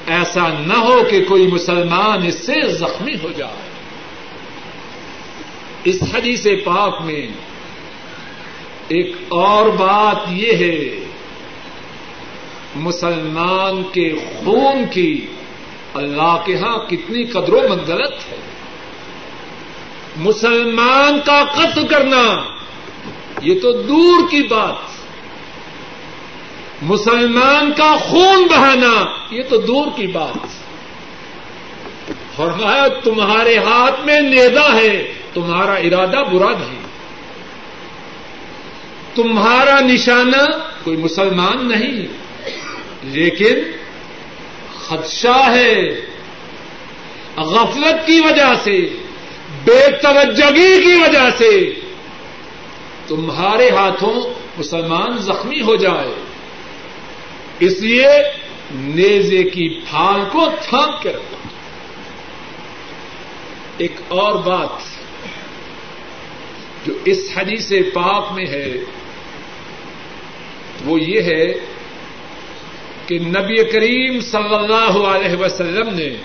ایسا نہ ہو کہ کوئی مسلمان اس سے زخمی ہو جائے۔ اس حدیث پاک میں ایک اور بات یہ ہے مسلمان کے خون کی اللہ کے ہاں کتنی قدر و منزلت ہے۔ مسلمان کا قتل کرنا، یہ تو دور کی بات۔ مسلمان کا خون بہانا، یہ تو دور کی بات۔ فرمایا تمہارے ہاتھ میں نیدا ہے، تمہارا ارادہ برا نہیں تمہارا نشانہ کوئی مسلمان نہیں۔ لیکن خدشہ ہے غفلت کی وجہ سے، بے توجگی کی وجہ سے تمہارے ہاتھوں مسلمان زخمی ہو جائے۔ اس لیے نیزے کی پھال کو تھام کے رکھو۔ ایک اور بات جو اس حدیث پاک میں ہے، وہ یہ ہے کہ نبی کریم صلی اللہ علیہ وسلم نے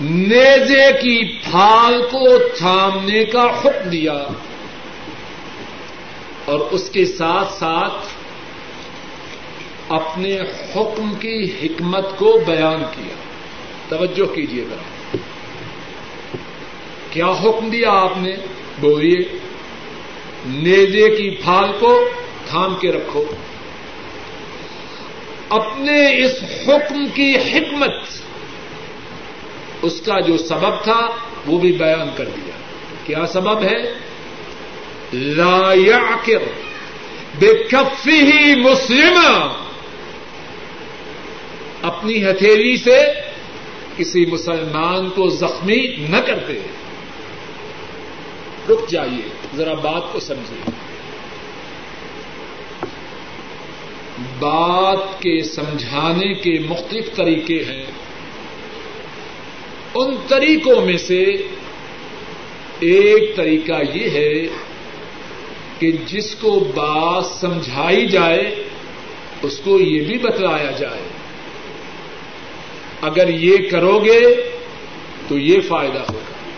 نیزے کی پھال کو تھامنے کا حکم دیا اور اس کے ساتھ ساتھ اپنے حکم کی حکمت کو بیان کیا۔ توجہ کیجیے گا کیا حکم دیا آپ نے؟ بولیے۔ نیزے کی پھال کو تھام کے رکھو۔ اپنے اس حکم کی حکمت، اس کا جو سبب تھا، وہ بھی بیان کر دیا۔ کیا سبب ہے؟ لا يعقر بكفه مسلم۔ اپنی ہتھیلی سے کسی مسلمان کو زخمی نہ کرتے۔ رک جائیے، ذرا بات کو سمجھیے۔ بات کے سمجھانے کے مختلف طریقے ہیں۔ ان طریقوں میں سے ایک طریقہ یہ ہے کہ جس کو بات سمجھائی جائے، اس کو یہ بھی بتلایا جائے۔ اگر یہ کرو گے تو یہ فائدہ ہوگا۔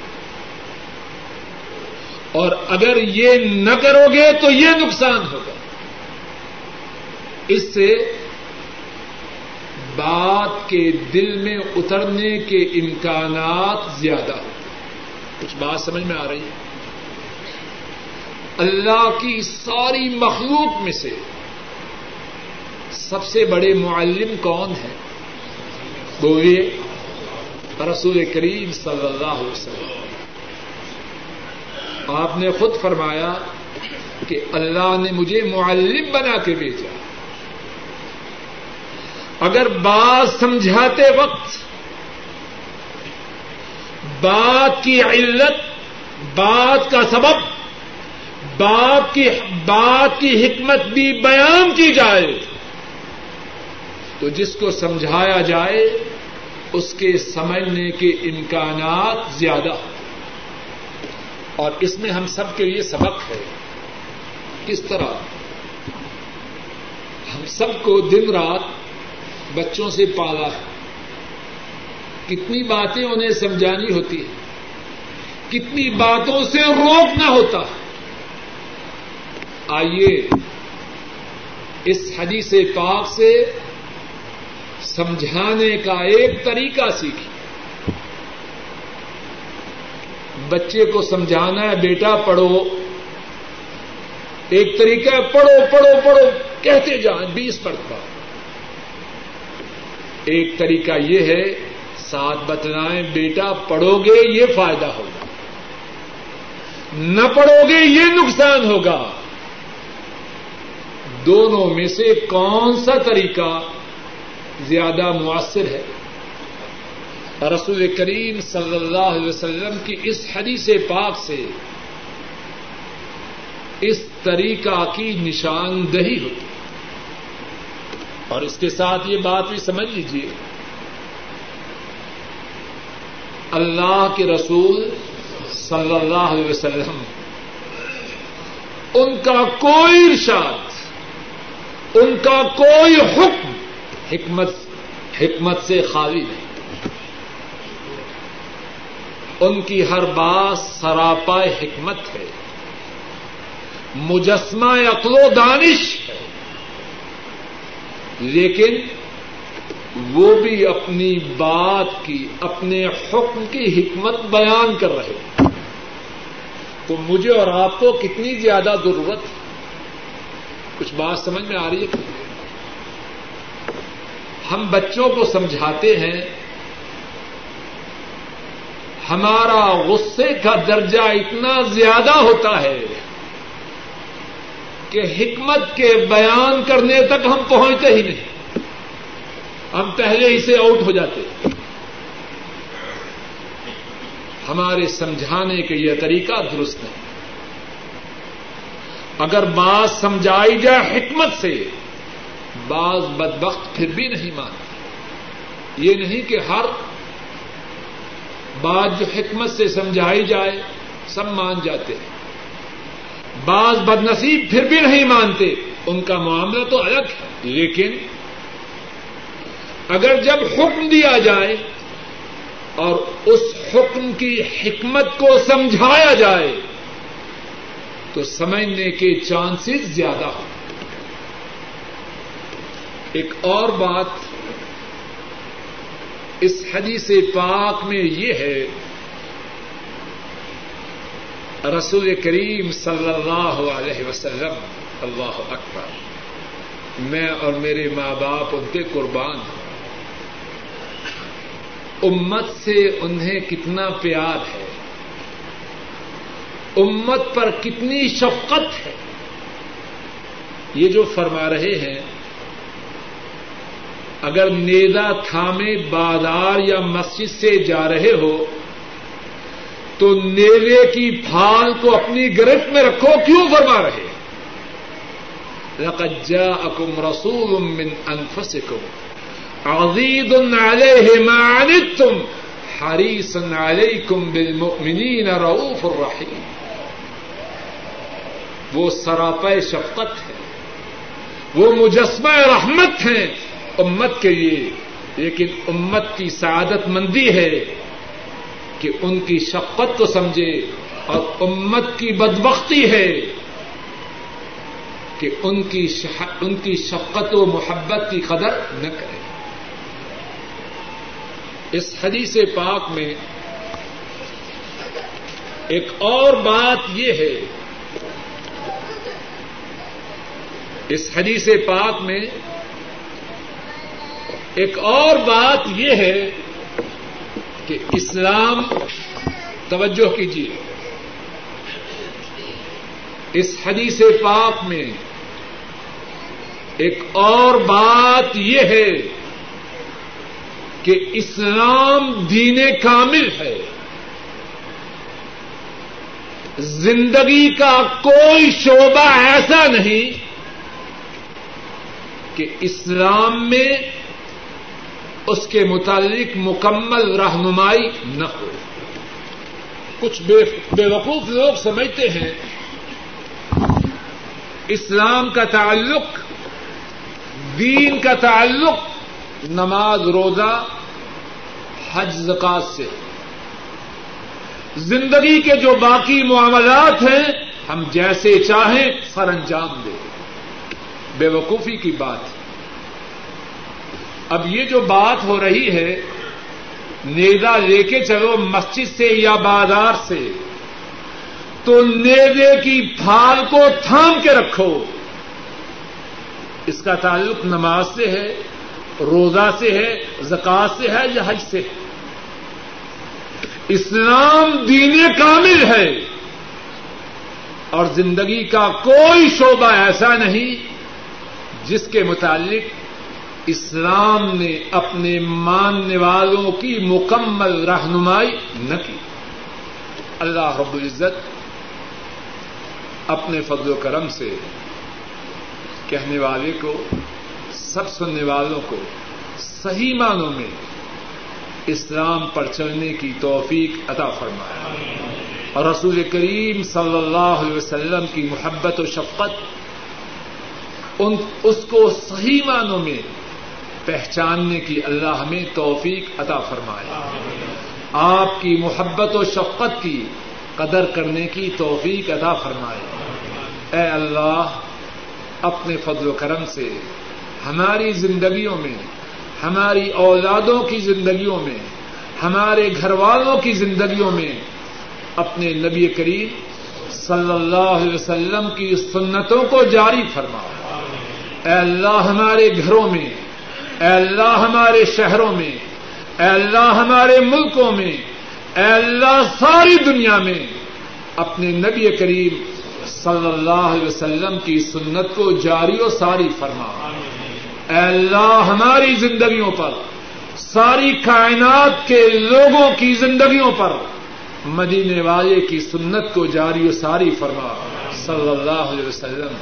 اور اگر یہ نہ کرو گے تو یہ نقصان ہوگا۔ اس سے بات کے دل میں اترنے کے امکانات زیادہ ہوتے کچھ بات سمجھ میں آ رہی ہے؟ اللہ کی ساری مخلوق میں سے سب سے بڑے معلم کون ہیں؟ بولیے، رسول کریم صلی اللہ علیہ وسلم۔ آپ نے خود فرمایا کہ اللہ نے مجھے معلم بنا کے بھیجا۔ اگر بات سمجھاتے وقت بات کی علت، بات کا سبب، بات کی بات کی حکمت بھی بیان کی جائے، تو جس کو سمجھایا جائے، اس کے سمجھنے کے امکانات زیادہ اور اس میں ہم سب کے لیے سبق ہے۔ کس طرح؟ ہم سب کو دن رات بچوں سے پالا۔ ہے کتنی باتیں انہیں سمجھانی ہوتی ہیں۔ کتنی باتوں سے روکنا ہوتا۔ آئیے اس حدیث پاک سے سمجھانے کا ایک طریقہ سیکھی بچے کو سمجھانا ہے، بیٹا پڑھو۔ ایک طریقہ پڑھو پڑھو پڑھو، کہتے جائیں، بیس پڑھتا ایک طریقہ یہ ہے، ساتھ بتلائیں، بیٹا پڑھو گے یہ فائدہ ہوگا۔ نہ پڑھو گے یہ نقصان ہوگا۔ دونوں میں سے کون سا طریقہ زیادہ مؤثر ہے؟ رسول کریم صلی اللہ علیہ وسلم کی اس حدیث پاک سے اس طریقہ کی نشاندہی ہوتی۔ ہے اور اس کے ساتھ یہ بات بھی سمجھ لیجیے اللہ کے رسول صلی اللہ علیہ وسلم، ان کا کوئی ارشاد، ان کا کوئی حکم، حکمت حکمت سے خالی نہیں۔ ان کی ہر بات سراپا حکمت ہے، مجسمہ عقل و دانش ہے۔ لیکن وہ بھی اپنی بات کی، اپنے حکم کی حکمت بیان کر رہے تو مجھے اور آپ کو کتنی زیادہ ضرورت کچھ بات سمجھ میں آ رہی ہے ہم بچوں کو سمجھاتے ہیں، ہمارا غصے کا درجہ اتنا زیادہ ہوتا ہے۔ کہ حکمت کے بیان کرنے تک ہم پہنچتے ہی نہیں۔ ہم پہلے ہی سے آؤٹ ہو جاتے ہمارے سمجھانے کے یہ طریقہ درست نہیں۔ اگر بات سمجھائی جائے حکمت سے، بعض بدبخت پھر بھی نہیں مانتے یہ نہیں کہ ہر بات جو حکمت سے سمجھائی جائے، سب مان جاتے ہیں۔ بعض بد نصیب پھر بھی نہیں مانتے، ان کا معاملہ تو الگ ہے۔ لیکن اگر جب حکم دیا جائے اور اس حکم کی حکمت کو سمجھایا جائے، تو سمجھنے کے چانسز زیادہ ہوں۔ ایک اور بات اس حدیث پاک میں یہ ہے رسول کریم صلی اللہ علیہ وسلم، اللہ اکبر، میں اور میرے ماں باپ ان کے قربان ہیں۔ امت سے انہیں کتنا پیار ہے۔ امت پر کتنی شفقت ہے۔ یہ جو فرما رہے ہیں، اگر نیزا تھامے بازار یا مسجد سے جا رہے ہو تو نیزے کی پھال کو اپنی گرفت میں رکھو، کیوں فرما رہے؟ لقد جاءكم رسول من انفسكم عزيز عليه ما عنتم حريص عليكم بالمؤمنين رؤوف الرحيم وہ سراپے شفقت ہے، وہ مجسمہ رحمت ہیں امت کے لیے، لیکن امت کی سعادت مندی ہے۔ کہ ان کی شفقت کو سمجھے اور امت کی بدبختی ہے کہ ان کی ان کی شفقت و محبت کی قدر نہ کرے۔ اس حدیث پاک میں ایک اور بات یہ ہے۔ اس حدیث پاک میں ایک اور بات یہ ہے کہ اسلام توجہ کیجیے اس حدیث پاک میں ایک اور بات یہ ہے کہ اسلام دین کامل ہے۔ زندگی کا کوئی شعبہ ایسا نہیں کہ اسلام میں اس کے متعلق مکمل رہنمائی نہ ہو۔ کچھ بے وقوف لوگ سمجھتے ہیں، اسلام کا تعلق، دین کا تعلق نماز روزہ، حج زکات سے۔ زندگی کے جو باقی معاملات ہیں، ہم جیسے چاہیں سر انجام دیں۔ بے وقوفی کی بات۔ ہے اب یہ جو بات ہو رہی ہے نیزا لے کے چلو مسجد سے یا بازار سے، تو نیزے کی پھال کو تھام کے رکھو۔ اس کا تعلق نماز سے ہے، روزہ سے ہے زکات سے ہے یا حج سے ہے۔ اسلام دین کامل ہے، اور زندگی کا کوئی شعبہ ایسا نہیں جس کے متعلق اسلام نے اپنے ماننے والوں کی مکمل رہنمائی نہ کی۔ اللہ رب العزت اپنے فضل و کرم سے کہنے والے کو، سب سننے والوں کو صحیح معنوں میں اسلام پر چلنے کی توفیق عطا فرمایا اور رسول کریم صلی اللہ علیہ وسلم کی محبت و شفقت، ان، اس کو صحیح معنوں میں پہچاننے کی اللہ ہمیں توفیق عطا فرمائے۔ آپ کی محبت و شفقت کی قدر کرنے کی توفیق عطا فرمائے۔ اے اللہ، اپنے فضل و کرم سے، ہماری زندگیوں میں، ہماری اولادوں کی زندگیوں میں، ہمارے گھر والوں کی زندگیوں میں، اپنے نبی کریم صلی اللہ علیہ وسلم کی سنتوں کو جاری فرما اے اللہ، ہمارے گھروں میں اے اللہ ہمارے شہروں میں، اے اللہ ہمارے ملکوں میں، اے اللہ ساری دنیا میں اپنے نبی کریم صلی اللہ علیہ وسلم کی سنت کو جاری و ساری فرما۔ اے اللہ ہماری زندگیوں پر، ساری کائنات کے لوگوں کی زندگیوں پر مدینے والے کی سنت کو جاری و ساری فرما۔ صلی اللہ علیہ وسلم،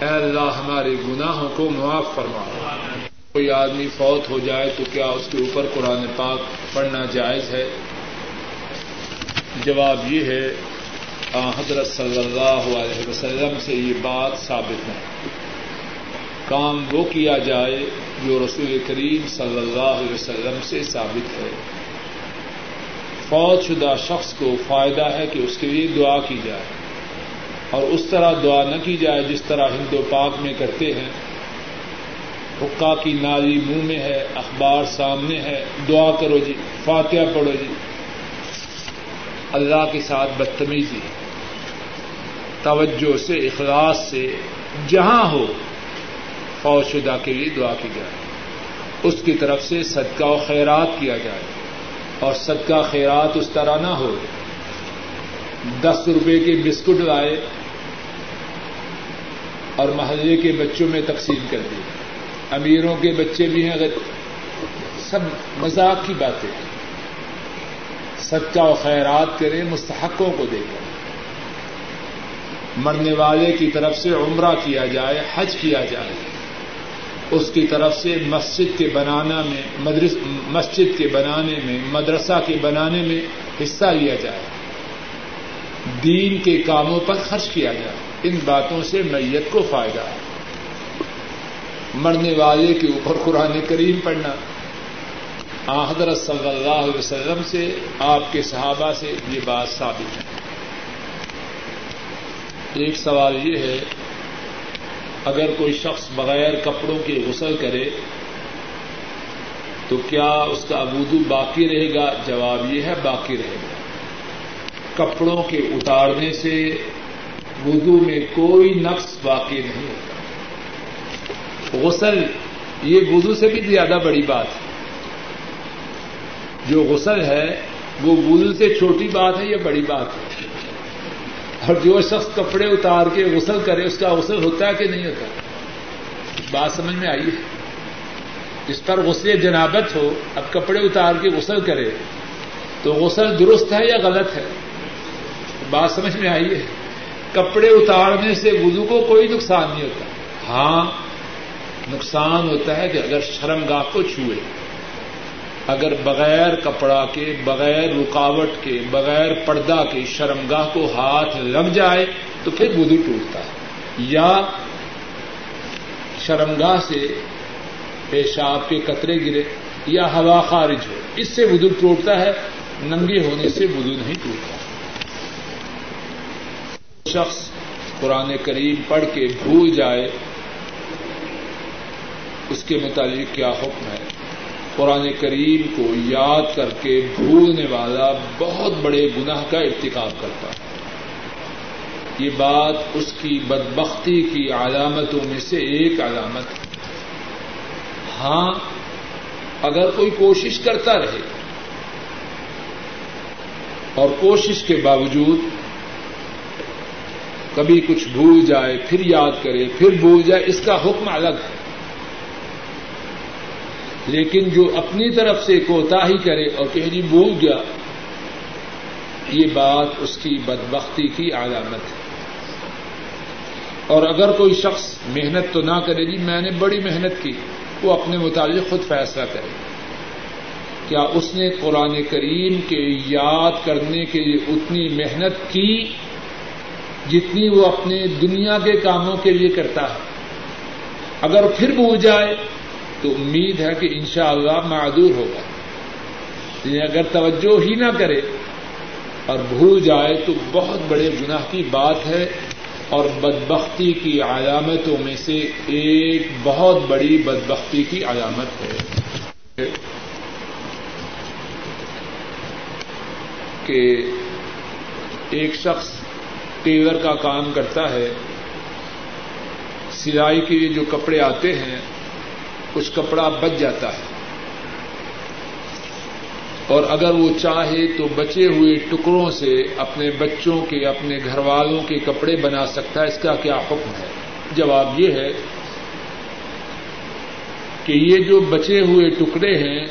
اے اللہ ہمارے گناہوں کو معاف فرما۔ کوئی آدمی فوت ہو جائے تو کیا اس کے اوپر قرآن پاک پڑھنا جائز ہے؟ جواب یہ ہے حضرت صلی اللہ علیہ وسلم سے یہ بات ثابت ہے۔ کام وہ کیا جائے جو رسول کریم صلی اللہ علیہ وسلم سے ثابت ہے۔ فوت شدہ شخص کو فائدہ ہے کہ اس کے لیے دعا کی جائے۔ اور اس طرح دعا نہ کی جائے جس طرح ہند و پاک میں کرتے ہیں۔ حکا کی نالی منہ میں ہے، اخبار سامنے ہے۔ دعا کرو جی فاتحہ پڑھو جی۔ اللہ کے ساتھ بدتمیزی، توجہ سے، اخلاص سے، جہاں ہو، فوج شدہ کے لیے دعا کی جائے۔ اس کی طرف سے صدقہ و خیرات کیا جائے۔ اور صدقہ خیرات اس طرح نہ ہو۔ دس روپے کے بسکٹ لائے اور محلے کے بچوں میں تقسیم کر دی امیروں کے بچے بھی ہیں اگر سب مذاق کی باتیں۔ صدقہ و خیرات کریں مستحقوں کو دے کر۔ مرنے والے کی طرف سے عمرہ کیا جائے، حج کیا جائے۔ اس کی طرف سے مسجد کے بنانا میں، مدرس مسجد کے بنانے میں، مدرسہ کے بنانے میں حصہ لیا جائے۔ دین کے کاموں پر خرچ کیا جائے۔ ان باتوں سے میت کو فائدہ ہے۔ مرنے والے کے اوپر قرآن کریم پڑھنا۔ حضرت صلی اللہ علیہ وسلم سے، آپ کے صحابہ سے یہ بات ثابت ہے۔ ایک سوال یہ ہے، اگر کوئی شخص بغیر کپڑوں کے غسل کرے، تو کیا اس کا وضو باقی رہے گا؟ جواب یہ ہے، باقی رہے گا۔ کپڑوں کے اتارنے سے وضو میں کوئی نقص باقی نہیں ہوتا۔ غسل، یہ وضو سے بھی زیادہ بڑی بات ہے۔ جو غسل ہے، وہ وضو سے چھوٹی بات ہے یا بڑی بات ہے؟ اور جو شخص کپڑے اتار کے غسل کرے، اس کا غسل ہوتا ہے کہ نہیں ہوتا؟ بات سمجھ میں آئی ہے۔ جس پر غسل جنابت ہو، اب کپڑے اتار کے غسل کرے، تو غسل درست ہے یا غلط ہے؟ بات سمجھ میں آئی ہے۔ کپڑے اتارنے سے وضو کو کوئی نقصان نہیں ہوتا۔ ہاں نقصان ہوتا ہے کہ اگر شرم گاہ کو چھوئے اگر بغیر کپڑا کے، بغیر رکاوٹ کے، بغیر پردہ کے شرمگاہ کو ہاتھ لگ جائے تو پھر وضو ٹوٹتا ہے۔ یا شرمگاہ سے پیشاب کے قطرے گرے یا ہوا خارج ہو، اس سے وضو ٹوٹتا ہے، ننگے ہونے سے وضو نہیں ٹوٹتا۔ شخص قرآن کریم پڑھ کے بھول جائے اس کے متعلق کیا حکم ہے؟ قرآن کریم کو یاد کر کے بھولنے والا بہت بڑے گناہ کا ارتکاب کرتا ہے۔ یہ بات اس کی بدبختی کی علامتوں میں سے ایک علامت ہے۔ ہاں اگر کوئی کوشش کرتا رہے اور کوشش کے باوجود کبھی کچھ بھول جائے، پھر یاد کرے، پھر بھول جائے، اس کا حکم الگ ہے۔ لیکن جو اپنی طرف سے کوتا ہی کرے اور کہ جی بھول گیا، یہ بات اس کی بدبختی کی علامت ہے۔ اور اگر کوئی شخص محنت تو نہ کرے جی میں نے بڑی محنت کی، وہ اپنے متعلق خود فیصلہ کرے۔ کیا اس نے قرآن کریم کے یاد کرنے کے لیے اتنی محنت کی جتنی وہ اپنے دنیا کے کاموں کے لیے کرتا ہے؟ اگر پھر بھول جائے تو امید ہے کہ انشاءاللہ اللہ معذور ہوگا۔ یعنی اگر توجہ ہی نہ کرے اور بھول جائے تو بہت بڑے گناہ کی بات ہے اور بدبختی کی علامتوں میں سے ایک بہت بڑی بدبختی کی علامت ہے۔ کہ ایک شخص ٹیلر کا کام کرتا ہے، سلائی کے لیے جو کپڑے آتے ہیں کچھ کپڑا بچ جاتا ہے۔ اور اگر وہ چاہے تو بچے ہوئے ٹکڑوں سے اپنے بچوں کے، اپنے گھر والوں کے کپڑے بنا سکتا ہے۔ اس کا کیا حکم ہے؟ جواب یہ ہے کہ یہ جو بچے ہوئے ٹکڑے ہیں،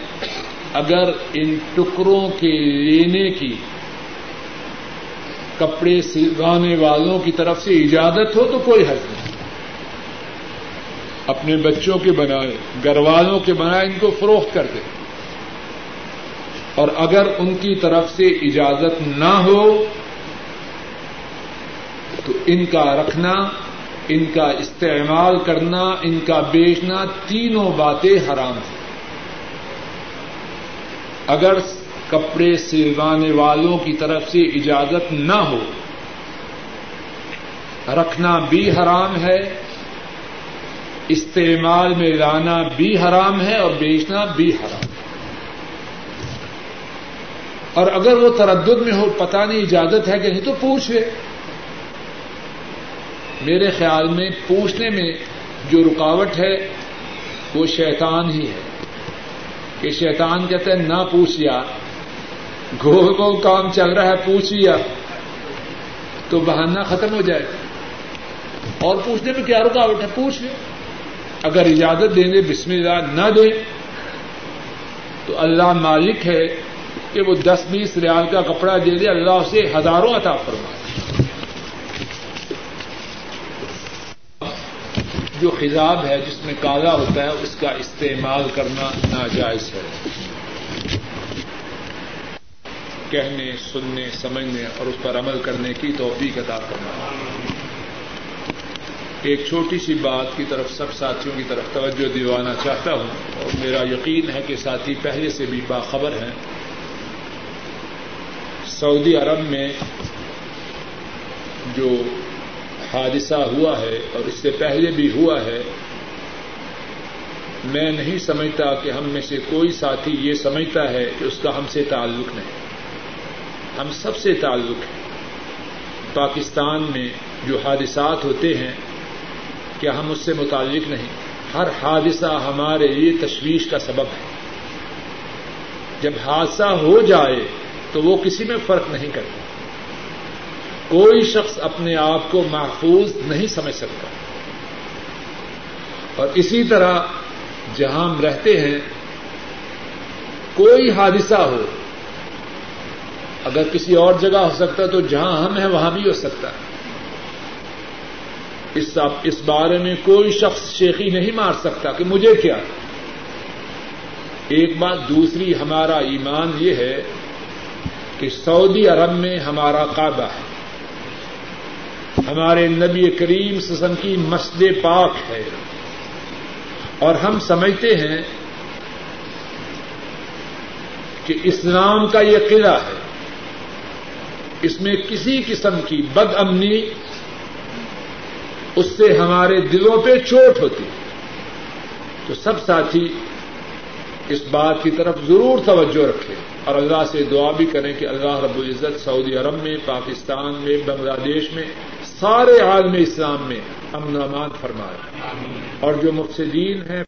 اگر ان ٹکڑوں کے لینے کی کپڑے سلوانے والوں کی طرف سے اجازت ہو تو کوئی حرض نہیں۔ اپنے بچوں کے بنائے گھر والوں کے بنائے، ان کو فروخت کر دیں اور اگر ان کی طرف سے اجازت نہ ہو، تو ان کا رکھنا، ان کا استعمال کرنا، ان کا بیچنا تینوں باتیں حرام ہیں۔ اگر کپڑے سلوانے والوں کی طرف سے اجازت نہ ہو، رکھنا بھی حرام ہے استعمال میں لانا بھی حرام ہے اور بیچنا بھی حرام ہے۔ اور اگر وہ تردد میں ہو، پتہ نہیں، اجازت ہے کہ نہیں، تو پوچھ لے۔ میرے خیال میں پوچھنے میں جو رکاوٹ ہے، وہ شیطان ہی ہے۔ کہ شیطان کہتے ہیں، نہ پوچھ یار گھو کو کام چل رہا ہے پوچھ لیا تو بہانہ ختم ہو جائے۔ اور پوچھنے میں کیا رکاوٹ ہے؟ پوچھ لیں اگر اجازت دیں گے، بسم اللہ نہ دیں۔ تو اللہ مالک ہے کہ وہ دس بیس ریال کا کپڑا دے دے، اللہ اسے ہزاروں عطا فرمائے۔ جو خزاب ہے، جس میں کالا ہوتا ہے، اس کا استعمال کرنا ناجائز ہے۔ کہنے، سننے، سمجھنے اور اس پر عمل کرنے کی توفیق عطا کرنا ایک چھوٹی سی بات کی طرف سب ساتھیوں کی طرف توجہ دیوانا چاہتا ہوں اور میرا یقین ہے کہ ساتھی پہلے سے بھی باخبر ہیں۔ سعودی عرب میں جو حادثہ ہوا ہے اور اس سے پہلے بھی ہوا ہے، میں نہیں سمجھتا کہ ہم میں سے کوئی ساتھی یہ سمجھتا ہے کہ اس کا ہم سے تعلق نہیں۔ ہم سب سے تعلق ہے پاکستان میں جو حادثات ہوتے ہیں کیا ہم اس سے متعلق نہیں۔ ہر حادثہ ہمارے لیے تشویش کا سبب ہے۔ جب حادثہ ہو جائے تو وہ کسی میں فرق نہیں کرتا۔ کوئی شخص اپنے آپ کو محفوظ نہیں سمجھ سکتا۔ اور اسی طرح جہاں ہم رہتے ہیں، کوئی حادثہ ہو، اگر کسی اور جگہ ہو سکتا ہے تو جہاں ہم ہیں، وہاں بھی ہو سکتا۔ ہے اس اس بارے میں کوئی شخص شیخی نہیں مار سکتا کہ مجھے کیا۔ ایک بات دوسری، ہمارا ایمان یہ ہے کہ سعودی عرب میں ہمارا کعبہ ہے۔ ہمارے نبی کریم سسم کی مسجد پاک ہے۔ اور ہم سمجھتے ہیں کہ اسلام کا یہ قلعہ ہے۔ اس میں کسی قسم کی بد امنی اس سے ہمارے دلوں پہ چوٹ ہوتی۔ تو سب ساتھی اس بات کی طرف ضرور توجہ رکھیں اور اللہ سے دعا بھی کریں کہ اللہ رب العزت سعودی عرب میں پاکستان میں بنگلہ دیش میں سارے عالم اسلام میں امن امان فرمائے۔ اور جو مفسدین ہیں